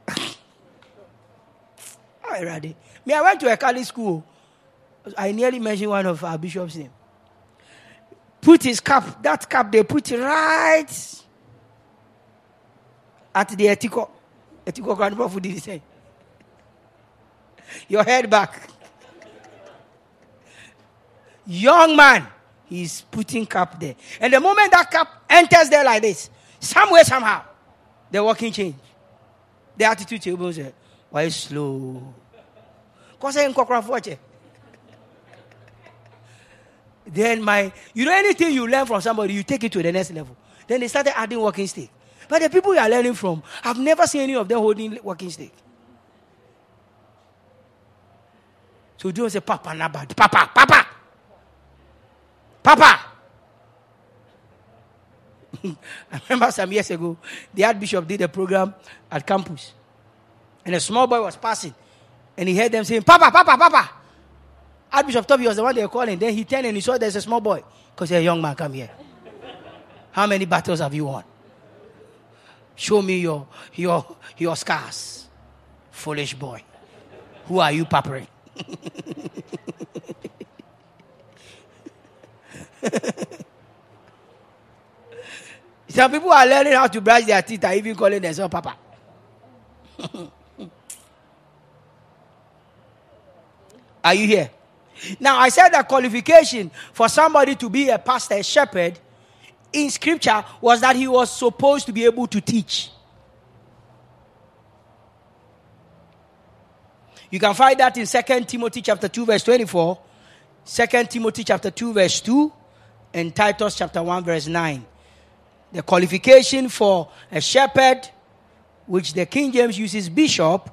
*coughs* right, Me, I went to a Catholic school. I nearly mentioned one of our bishop's name. Put his cap, that cap, they put right at the etiko. Etiko grandpa food did he say? *laughs* Your head back. Young man, he's putting cap there. And the moment that cap enters there like this, somewhere, somehow, the walking change. The attitude change. say, Why slow? Because I ain't watch Then my, you know, anything you learn from somebody, you take it to the next level. Then they started adding walking stick. But the people you are learning from, I've never seen any of them holding walking stick. So you say, Papa, Nabad, Papa, Papa, Papa. *laughs* I remember some years ago, the Archbishop did a program at campus. And a small boy was passing. And he heard them saying, Papa, Papa, Papa. Archbishop Toby was the one they were calling. Then he turned and he saw there's a small boy. Because a young man, come here. How many battles have you won? Show me your, your, your scars. Foolish boy. Who are you pampering? *laughs* Some people are learning how to brush their teeth and even calling themselves Papa. *laughs* are you here? Now, I said that qualification for somebody to be a pastor, a shepherd, in scripture was that he was supposed to be able to teach. You can find that in 2 Timothy chapter 2 verse 24, 2 Timothy chapter 2 verse 2, and Titus chapter 1 verse 9. The qualification for a shepherd, which the King James uses bishop,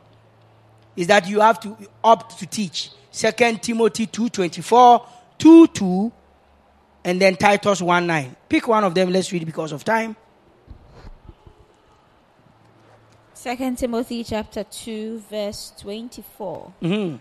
is that you have to opt to teach. Second Timothy 2.24, 2 2, and then Titus 1 9. Pick one of them, let's read because of time. Second Timothy chapter 2 verse 24. Mm-hmm.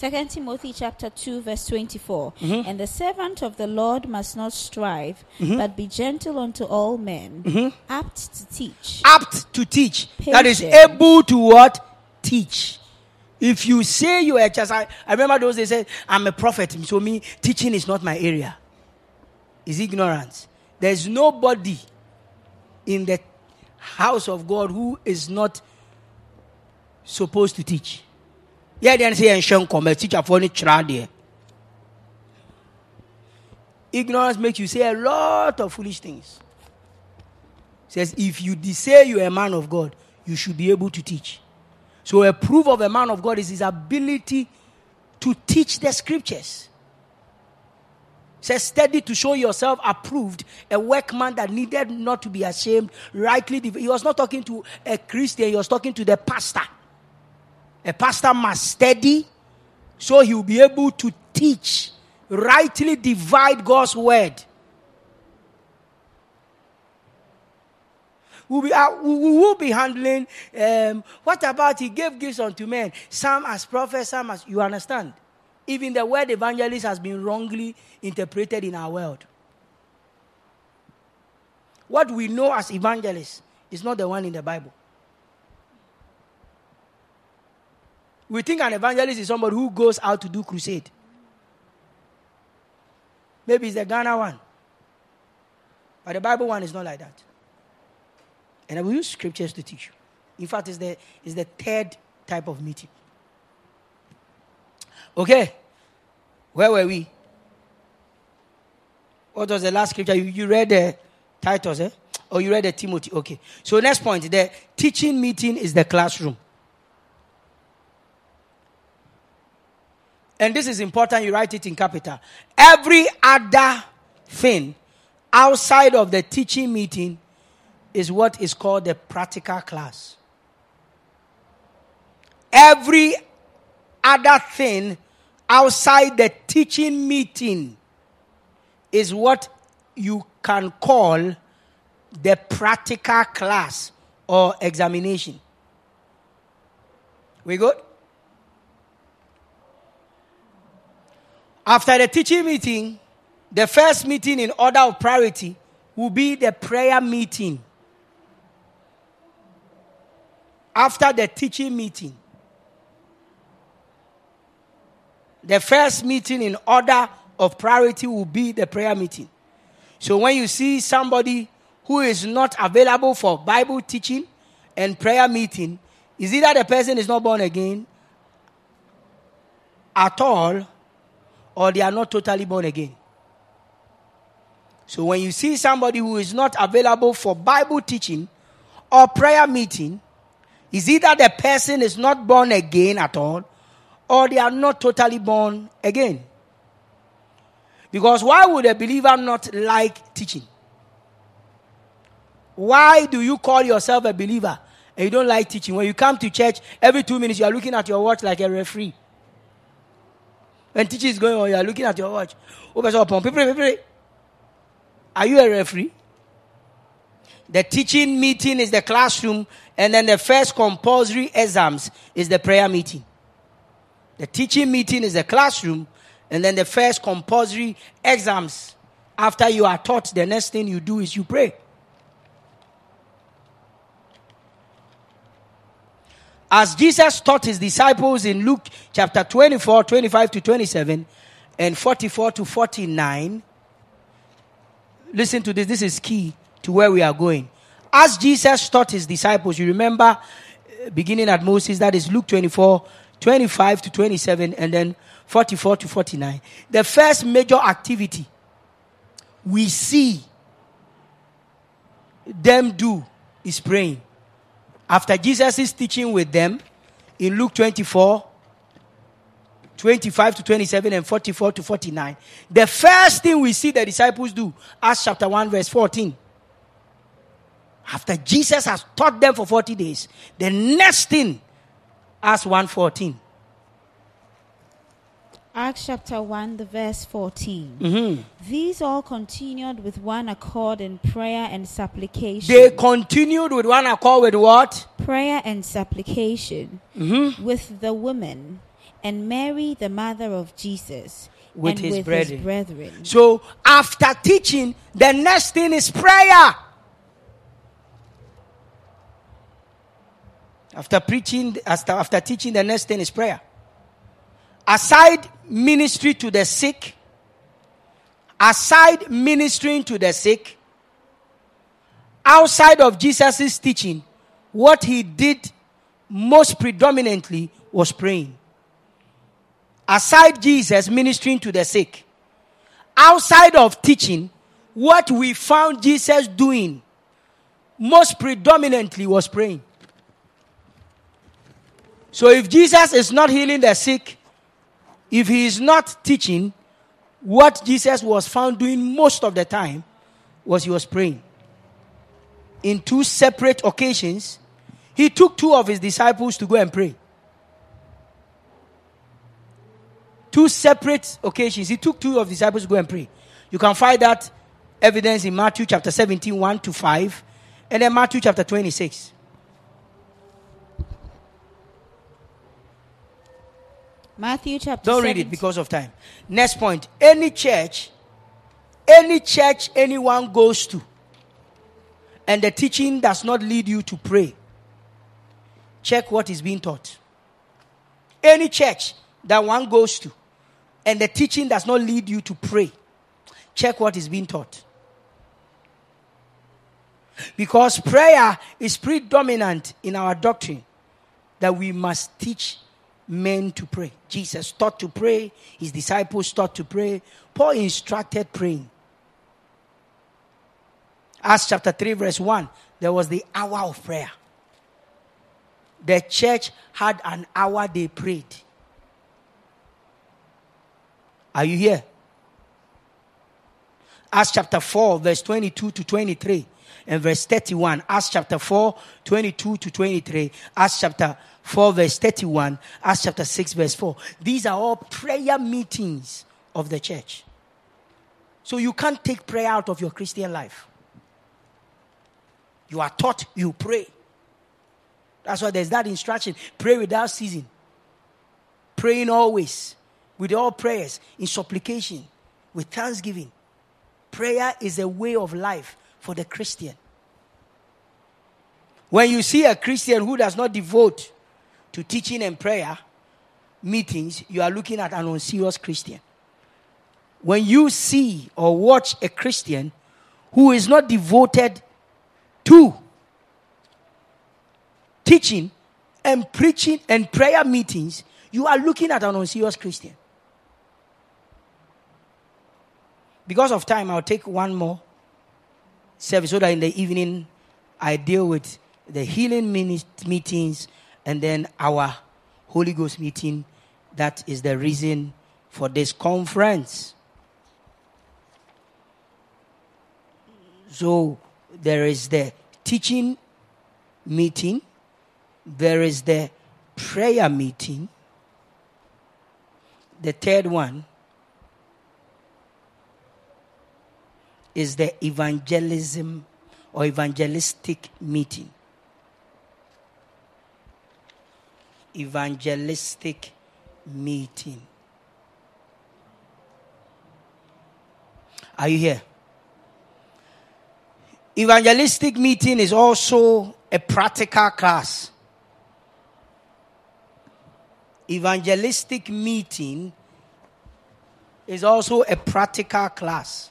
Second Timothy chapter 2 verse 24. Mm-hmm. And the servant of the Lord must not strive, mm-hmm. but be gentle unto all men, mm-hmm. apt to teach. Apt to teach. Patient. That is able to what? Teach. If you say you are a child, I, I remember those they said, I'm a prophet, so me, teaching is not my area. Is ignorance. There's nobody in the house of God who is not supposed to teach. Yeah, then say and shen come teacher for any Ignorance makes you say a lot of foolish things. says if you say you're a man of God, you should be able to teach. So a proof of a man of God is his ability to teach the scriptures says, study to show yourself approved, a workman that needed not to be ashamed, rightly. He was not talking to a Christian, he was talking to the pastor. A pastor must study so he will be able to teach, rightly divide God's word. We'll be, uh, we will be handling um, what about he gave gifts unto men, some as prophets, some as you understand. Even the word evangelist has been wrongly interpreted in our world. What we know as evangelists is not the one in the Bible. We think an evangelist is somebody who goes out to do crusade. Maybe it's the Ghana one. But the Bible one is not like that. And I will use scriptures to teach you. In fact, it's the, it's the third type of meeting. Okay. Where were we? What was the last scripture? You, you read the Titus, eh? Or you read the Timothy? Okay. So next point, the teaching meeting is the classroom. And this is important, you write it in capital. Every other thing outside of the teaching meeting is what is called the practical class. Every other thing outside the teaching meeting is what you can call the practical class or examination. We good? After the teaching meeting, the first meeting in order of priority will be the prayer meeting. After the teaching meeting, the first meeting in order of priority will be the prayer meeting. So when you see somebody who is not available for Bible teaching and prayer meeting, is either the person is not born again at all or they are not totally born again. So when you see somebody who is not available for Bible teaching or prayer meeting, is either the person is not born again at all or they are not totally born again. Because why would a believer not like teaching? Why do you call yourself a believer and you don't like teaching? When you come to church, every two minutes you are looking at your watch like a referee. When teaching is going on, you are looking at your watch. Oh, are you a referee? The teaching meeting is the classroom, and then the first compulsory exams is the prayer meeting. The teaching meeting is the classroom, and then the first compulsory exams. After you are taught, the next thing you do is you pray. As Jesus taught his disciples in Luke chapter 24, 25 to 27, and 44 to 49, listen to this, this is key to where we are going. As Jesus taught his disciples, you remember, uh, beginning at Moses, that is Luke 24, 25 to 27, and then 44 to 49. The first major activity we see them do is praying. After Jesus teaching with them in Luke 24, 25 to 27 and 44 to 49, the first thing we see the disciples do, Acts chapter 1, verse 14 after Jesus has taught them for 40 days, the next thing, Acts 1.14. Acts chapter 1, the verse 14. Mm-hmm. These all continued with one accord in prayer and supplication. They continued with one accord with what? Prayer and supplication mm-hmm. with the women and Mary, the mother of Jesus, with, his, with brethren. his brethren. So after teaching, the next thing is prayer. After preaching, after, after teaching, the next thing is prayer. Aside ministry to the sick, aside ministering to the sick, outside of Jesus' teaching, what he did most predominantly was praying. Aside Jesus ministering to the sick, outside of teaching, what we found Jesus doing most predominantly was praying. So if Jesus is not healing the sick, if he is not teaching, what Jesus was found doing most of the time was he was praying. In two separate occasions, he took two of his disciples to go and pray. Two separate occasions, he took two of his disciples to go and pray. You can find that evidence in Matthew chapter 17, 1 to 5, and then Matthew chapter 26. Matthew chapter Don't read it because of time. Next point. Any church, any church anyone goes to, and the teaching does not lead you to pray, check what is being taught. Any church that one goes to, and the teaching does not lead you to pray, check what is being taught. Because prayer is predominant in our doctrine that we must teach men to pray. Jesus taught to pray, his disciples taught to pray. Paul instructed praying. Acts chapter 3, verse 1, there was the hour of prayer. The church had an hour they prayed. Are you here? Acts chapter 4, verse 22 to 23, and verse 31. Acts chapter 4, 22 to 23. Acts chapter 4 verse 31, Acts chapter 6 verse 4. These are all prayer meetings of the church. So you can't take prayer out of your Christian life. You are taught, you pray. That's why there's that instruction pray without ceasing, praying always, with all prayers, in supplication, with thanksgiving. Prayer is a way of life for the Christian. When you see a Christian who does not devote to teaching and prayer meetings, you are looking at an unserious Christian. When you see or watch a Christian who is not devoted to teaching and preaching and prayer meetings, you are looking at an unserious Christian. Because of time, I'll take one more service so that in the evening I deal with the healing meetings and then our Holy Ghost meeting. That is the reason for this conference. So there is the teaching meeting, there is the prayer meeting. The third one is the evangelism or evangelistic meeting. Evangelistic meeting. Are you here? Evangelistic meeting is also a practical class. Evangelistic meeting is also a practical class.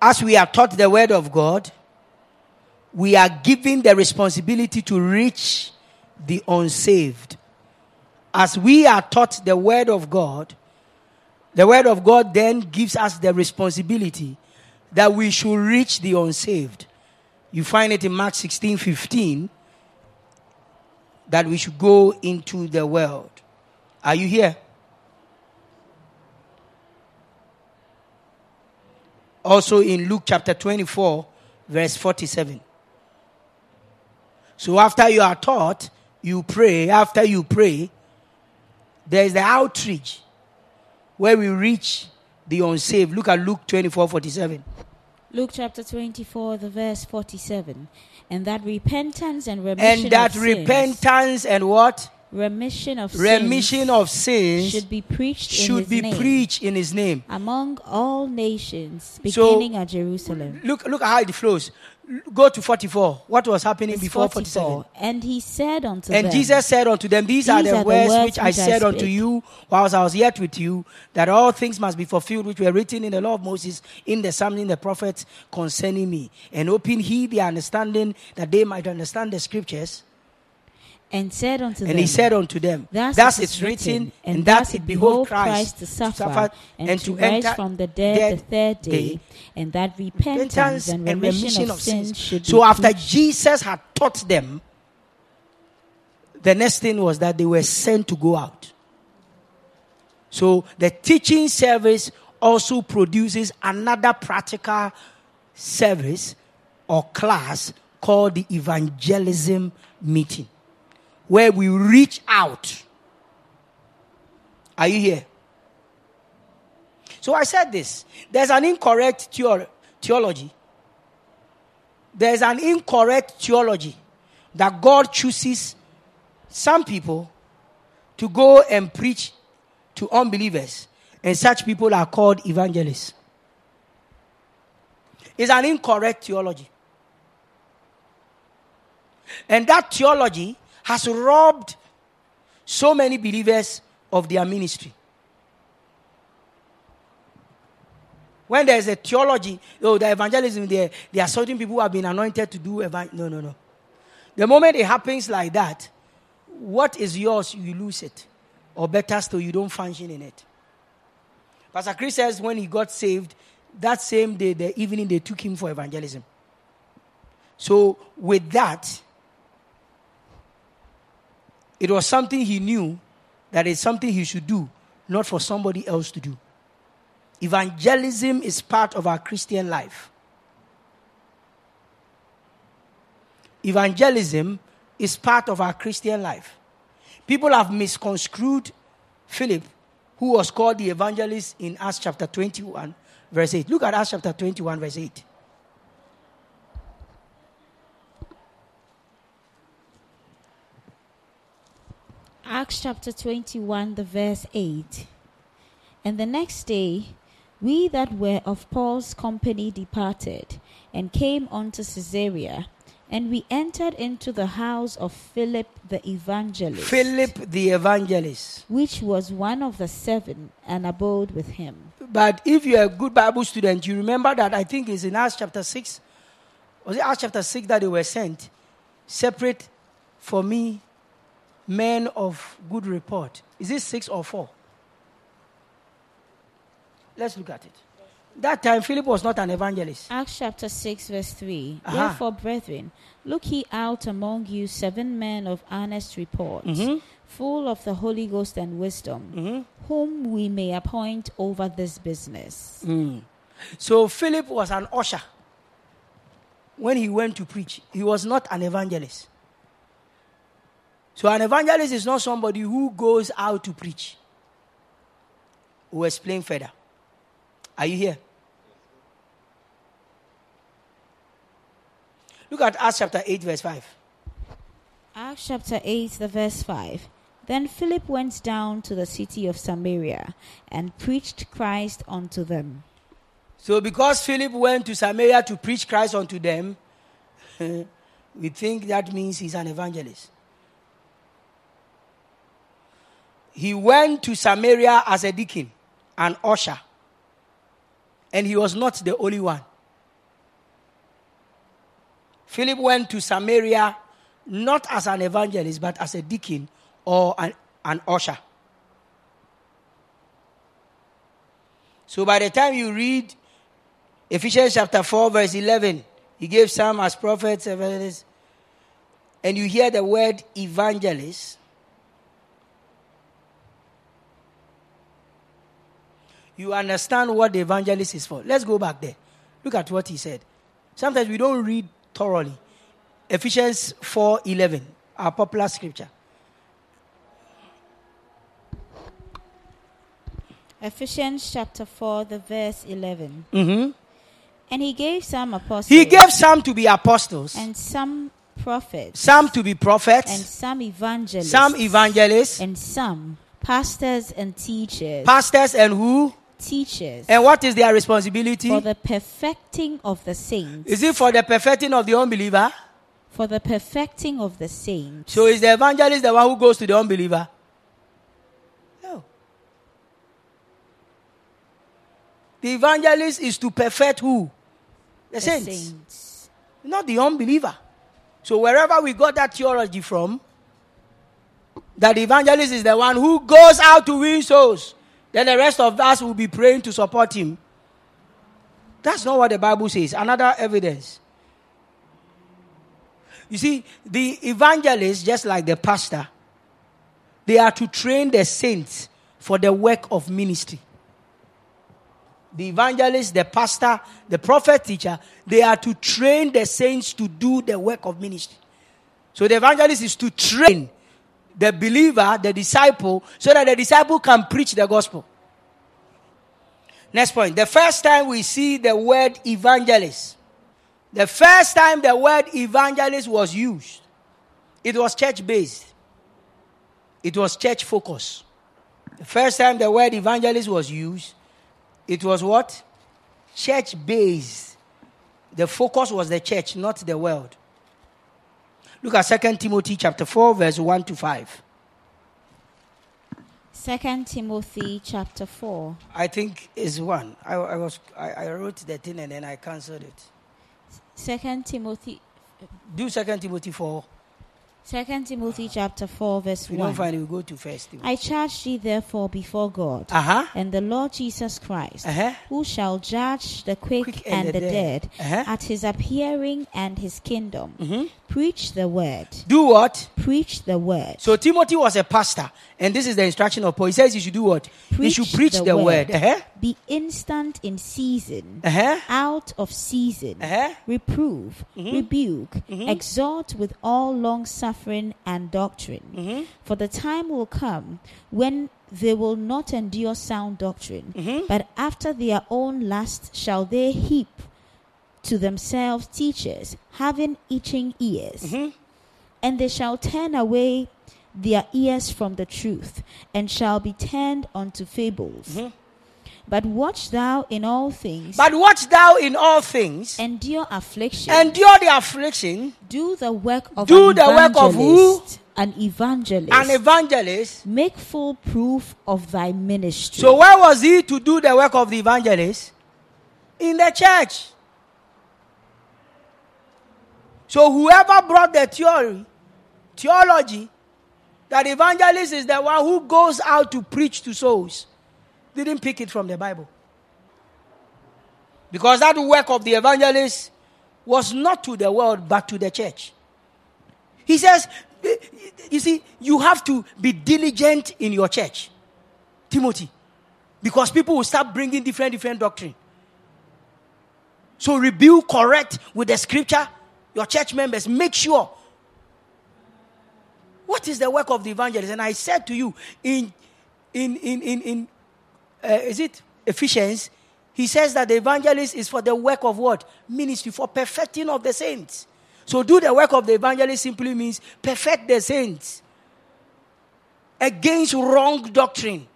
As we are taught the word of God, we are given the responsibility to reach the unsaved. As we are taught the word of God, the word of God then gives us the responsibility that we should reach the unsaved. You find it in Mark 16 15 that we should go into the world. Are you here? Also in Luke chapter 24, verse 47. So after you are taught, you pray. After you pray, there is the outreach where we reach the unsaved. Look at Luke 24 47. Luke chapter 24, the verse 47. And that repentance and remission And that repentance and what? Remission of Remission sins of sins should be preached in should his be name preached in his name. among all nations, So- beginning at Jerusalem. Look, look at how it flows. Go to 44. What was happening Verse before 44. 47? And he said unto And them, Jesus said unto them, These, are, the are the words words which I which I said unto you whilst I was yet with you, that all things must be fulfilled which were written in the law of Moses, in the Psalms, in the prophets concerning me. And open he their understanding that they might understand the scriptures. And said unto And them, he said unto them, Thus, Thus it's written, and and that thus it behold Christ, to to suffer, and, to, rise enter from the dead, the third day, day, and that repentance, repentance and remission, of, sins should be. So after preached. Jesus had taught them, the next thing was that they were sent to go out. So the teaching service also produces another practical service or class called the evangelism meeting, where we reach out. Are you here? So I said this there's an incorrect theology. There's an incorrect theology that God chooses some people to go and preach to unbelievers, and such people are called evangelists. It's an incorrect theology. And that theology has robbed so many believers of their ministry. When there's a theology, oh, the evangelism, there, there are certain people who have been anointed to do evan- No, no, no. The moment it happens like that, what is yours, you lose it. Or better still, you don't function in it. Pastor Chris says when he got saved, that same day, the evening, they took him for evangelism. So, with that, it was something he knew that is something he should do, not for somebody else to do. Evangelism is part of our Christian life. Evangelism is part of our Christian life. People have misconstrued Philip, who was called the evangelist in Acts chapter 21, verse 8. Look at Acts chapter 21, verse 8. Acts chapter 21, the verse 8. And the next day, we that were of Paul's company departed and came unto Caesarea, and we entered into the house of Philip the evangelist, Philip the evangelist. which was one of the seven, and abode with him. But if you're a good Bible student, you remember that I think it's in Acts chapter 6. Was it Acts chapter 6 that they were sent? Separate for me men of good report. Is it 6 or 4? Let's look at it. That time, Philip was not an evangelist. Acts chapter 6, verse 3. Aha. Wherefore, brethren, look ye out among you seven men of honest report, Mhm. full of the Holy Ghost and wisdom, Mhm. whom we may appoint over this business. Mm. So Philip was an usher when he went to preach. He was not an evangelist. So an evangelist is not somebody who goes out to preach. We'll explain further. Are you here? Look at Acts chapter 8, verse 5. Acts chapter 8, the verse 5. Then Philip went down to the city of Samaria and preached Christ unto them. So, because Philip went to Samaria to preach Christ unto them, *laughs* we think that means he's an evangelist. He went to Samaria as a deacon, an usher, and he was not the only one. Philip went to Samaria not as an evangelist, but as a deacon or an, an usher. So by the time you read Ephesians chapter 4, verse 11, he gave some as prophets, evangelists, and you hear the word evangelist, you understand what the evangelist is for. Let's go back there. Look at what he said. Sometimes we don't read thoroughly. Ephesians 4:11, our popular scripture. Ephesians chapter 4, the verse 11. Mm-hmm. And he gave some apostles. He gave some to be apostles, and some prophets. some to be prophets. and some evangelists. some evangelists, and some pastors and teachers. pastors, and who? Teachers. And what is their responsibility? for the perfecting of the saints. Is it for the perfecting of the unbeliever? for the perfecting of the saints. So is the evangelist the one who goes to the unbeliever? No. The evangelist is to perfect who? The, the saints. saints. not the unbeliever. So wherever we got that theology from, that the evangelist is the one who goes out to win souls, then the rest of us will be praying to support him. That's not what the Bible says. Another evidence. You see, the evangelist, just like the pastor, they are to train the saints for the work of ministry the evangelist, the pastor, the prophet teacher, they are to train the saints to do the work of ministry. So the evangelist is to train the believer, the disciple, so that the disciple can preach the gospel. Next point. The first time we see the word evangelist, the first time the word evangelist was used, it was church based, it was church focused. The first time the word evangelist was used, it was what? Church based. The focus was the church, not the world. Look at 2 Timothy chapter 4, verse 1 to 5. Second Timothy chapter 4. I think is one. I, I was I, I wrote the thing and then I cancelled it. Second Timothy Do 2 Timothy 4. Second Timothy chapter 4 verse If you don't 1. find it, we go to first Timothy. I charge thee therefore before God Uh-huh. and the Lord Jesus Christ, Uh-huh. who shall judge the quick, Quick and, the dead, Uh-huh. at his appearing and his kingdom. Mhm. Preach the word. Do what? Preach the word. So Timothy was a pastor, and this is the instruction of Paul. He says you should do what? you should preach the, the word. word. Uh-huh. Be instant in season, Uh-huh. out of season. Uh-huh. Reprove, Mm-hmm. rebuke, exhort with all long suffering and doctrine. Mm-hmm. For the time will come when they will not endure sound doctrine, Mm-hmm. but after their own lust shall they heap to themselves teachers, having itching ears. Mm-hmm. And they shall turn away their ears from the truth, and shall be turned unto fables. Mm-hmm. But watch thou in all things, But watch thou in all things, endure affliction, endure the affliction, do the work of Do an the work of who? evangelist, an evangelist, an evangelist. make full proof of thy ministry. So where was he to do the work of the evangelist? In the church. So whoever brought the theory, theology, that evangelist is the one who goes out to preach to souls, didn't pick it from the Bible. Because that work of the evangelist was not to the world but to the church. He says, you see, you have to be diligent in your church. Timothy. Because people will start bringing different, different doctrine. So rebuke, correct with the scripture. Your church members, make sure. What is the work of the evangelist? And I said to you in in in in, in uh, is it Ephesians? He says that the evangelist is for the work of what? Ministry, for perfecting of the saints. So, do the work of the evangelist simply means perfect the saints against wrong doctrine.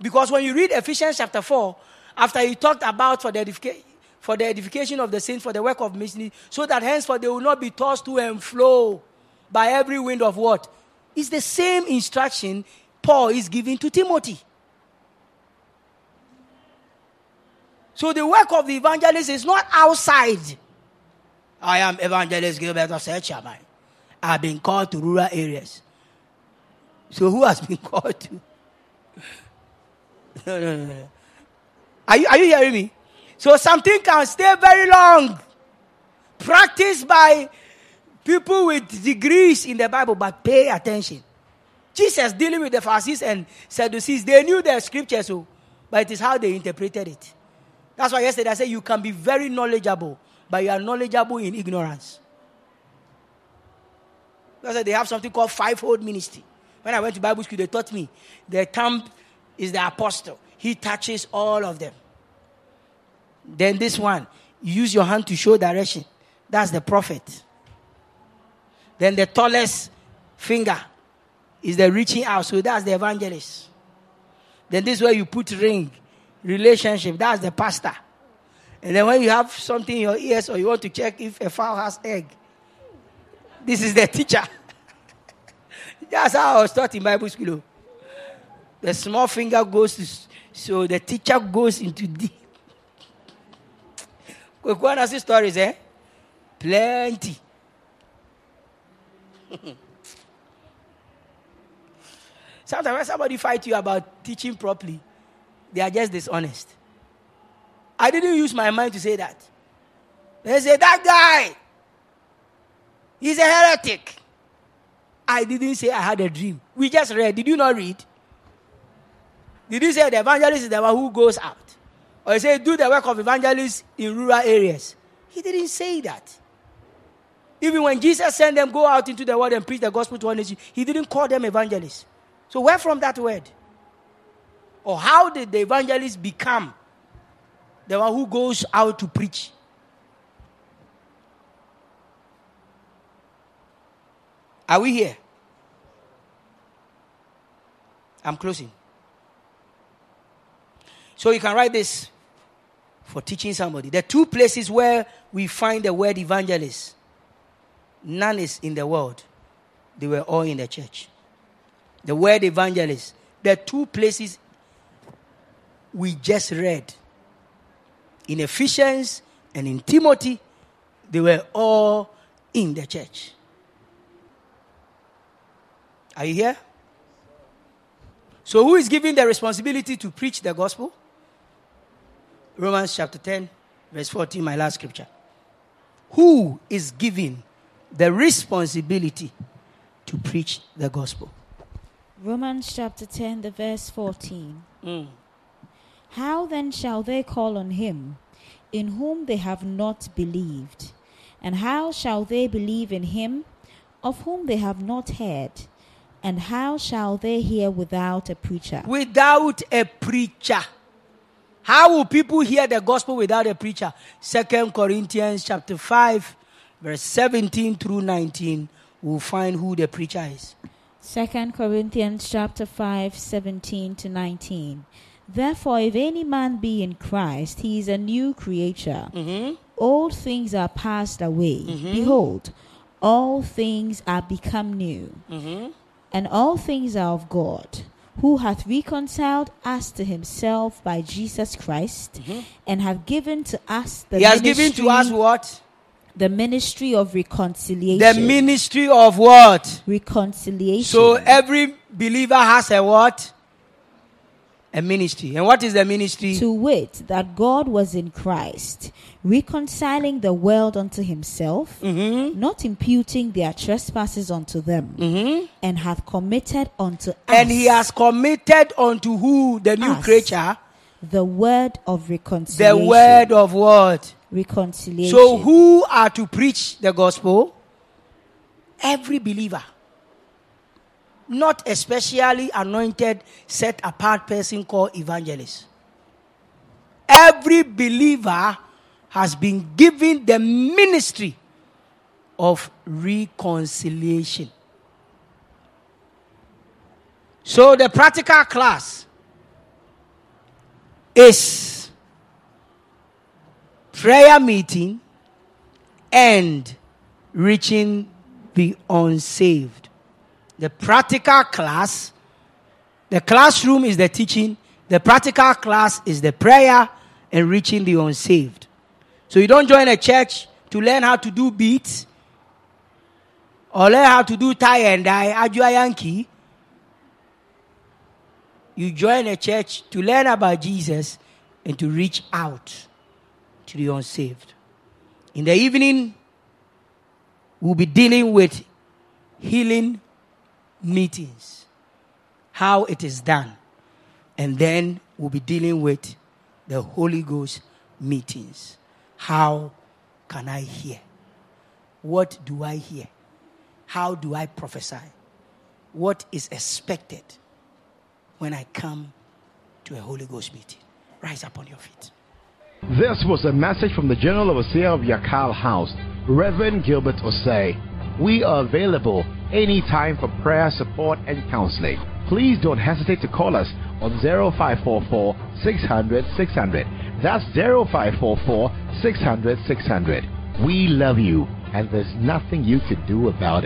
Because when you read Ephesians chapter 4, after he talked about for the, edification, for the edification of the saints, for the work of ministry, so that henceforth they will not be tossed to and fro by every wind of what? It's the same instruction Paul is giving to Timothy. So the work of the evangelist is not outside. I am evangelist Gilbert Osei I've been called to rural areas. So who has been *laughs* called to? no, no, no, no. Are you, are you hearing me? So something can stay very long. Practiced by people with degrees in the Bible, but pay attention. Jesus dealing with the Pharisees and Sadducees, they knew the scriptures, so, oh, but it is how they interpreted it. That's why yesterday I said you can be very knowledgeable, but you are knowledgeable in ignorance. Because they have something called fivefold ministry. When I went to Bible school, they taught me the thumb is the apostle. He touches all of them. Then this one, use your hand to show direction. That's the prophet. Then the tallest finger is the reaching out. So that's the evangelist. Then this where you put ring relationship. That's the pastor. And then when you have something in your ears or you want to check if a fowl has egg, this is the teacher. *laughs* That's how I was taught in Bible school. The small finger goes to, so the teacher goes into deep. *laughs* Kwekwana see stories, eh? Plenty. *laughs* Sometimes when somebody fight you about teaching properly, they are just dishonest. I didn't use my mind to say that. They say, that guy, he's a heretic. I didn't say I had a dream. We just read. Did you not read? Did you say the evangelist is the one who goes out? Or you said, do the work of evangelists in rural areas? He didn't say that. Even when Jesus sent them go out into the world and preach the gospel to all nations, he didn't call them evangelists. So where from that word? Or how did the evangelist become the one who goes out to preach? Are we here? I'm closing. So you can write this for teaching somebody. The two places where we find the word evangelist, none is in the world. They were all in the church. The word evangelist, the two places we just read in Ephesians and in Timothy, they were all in the church. Are you here? So, who is given the responsibility to preach the gospel? Romans chapter 10, verse 14, my last scripture. Who is given the responsibility to preach the gospel? Romans chapter 10, the verse 14. Mm. How then shall they call on him in whom they have not believed? And how shall they believe in him of whom they have not heard? And how shall they hear without a preacher? Without a preacher. How will people hear the gospel without a preacher? Second Corinthians chapter 5, verse 17 through 19. We'll find who the preacher is. Second Corinthians chapter 5, 17 to 19. Therefore, if any man be in Christ, he is a new creature. Mm-hmm. Old things are passed away. Mm-hmm. Behold, all things are become new. Mm-hmm. And all things are of God, who hath reconciled us to himself by Jesus Christ, and have given to us the Mm-hmm. He has given to us what? The ministry of reconciliation. The ministry of what? reconciliation. So every believer has a what? A ministry. And what is the ministry? to wit, that God was in Christ, reconciling the world unto himself, Mm-hmm. not imputing their trespasses unto them, Mm-hmm. and hath committed unto us And he has committed unto who? The new Us. creature. the word of reconciliation. The word of what? Reconciliation. So, who are to preach the gospel? Every believer. Not a specially anointed, set apart person called evangelist. Every believer has been given the ministry of reconciliation. So, the practical class is prayer meeting and reaching the unsaved. The practical class, the classroom is the teaching, the practical class is the prayer and reaching the unsaved. So you don't join a church to learn how to do beats or learn how to do tie and dye, ajua yankee. You join a church to learn about Jesus and to reach out to the unsaved. In the evening, we'll be dealing with healing meetings, how it is done. And then we'll be dealing with the Holy Ghost meetings. How can I hear? What do I hear? How do I prophesy? What is expected when I come to a Holy Ghost meeting? Rise up on your feet. This was a message from the General Overseer of Yakal House, Reverend Gilbert Osei. We are available anytime for prayer, support, and counseling. Please don't hesitate to call us on 0544 600 600. That's 0544 600 600. We love you, and there's nothing you can do about it.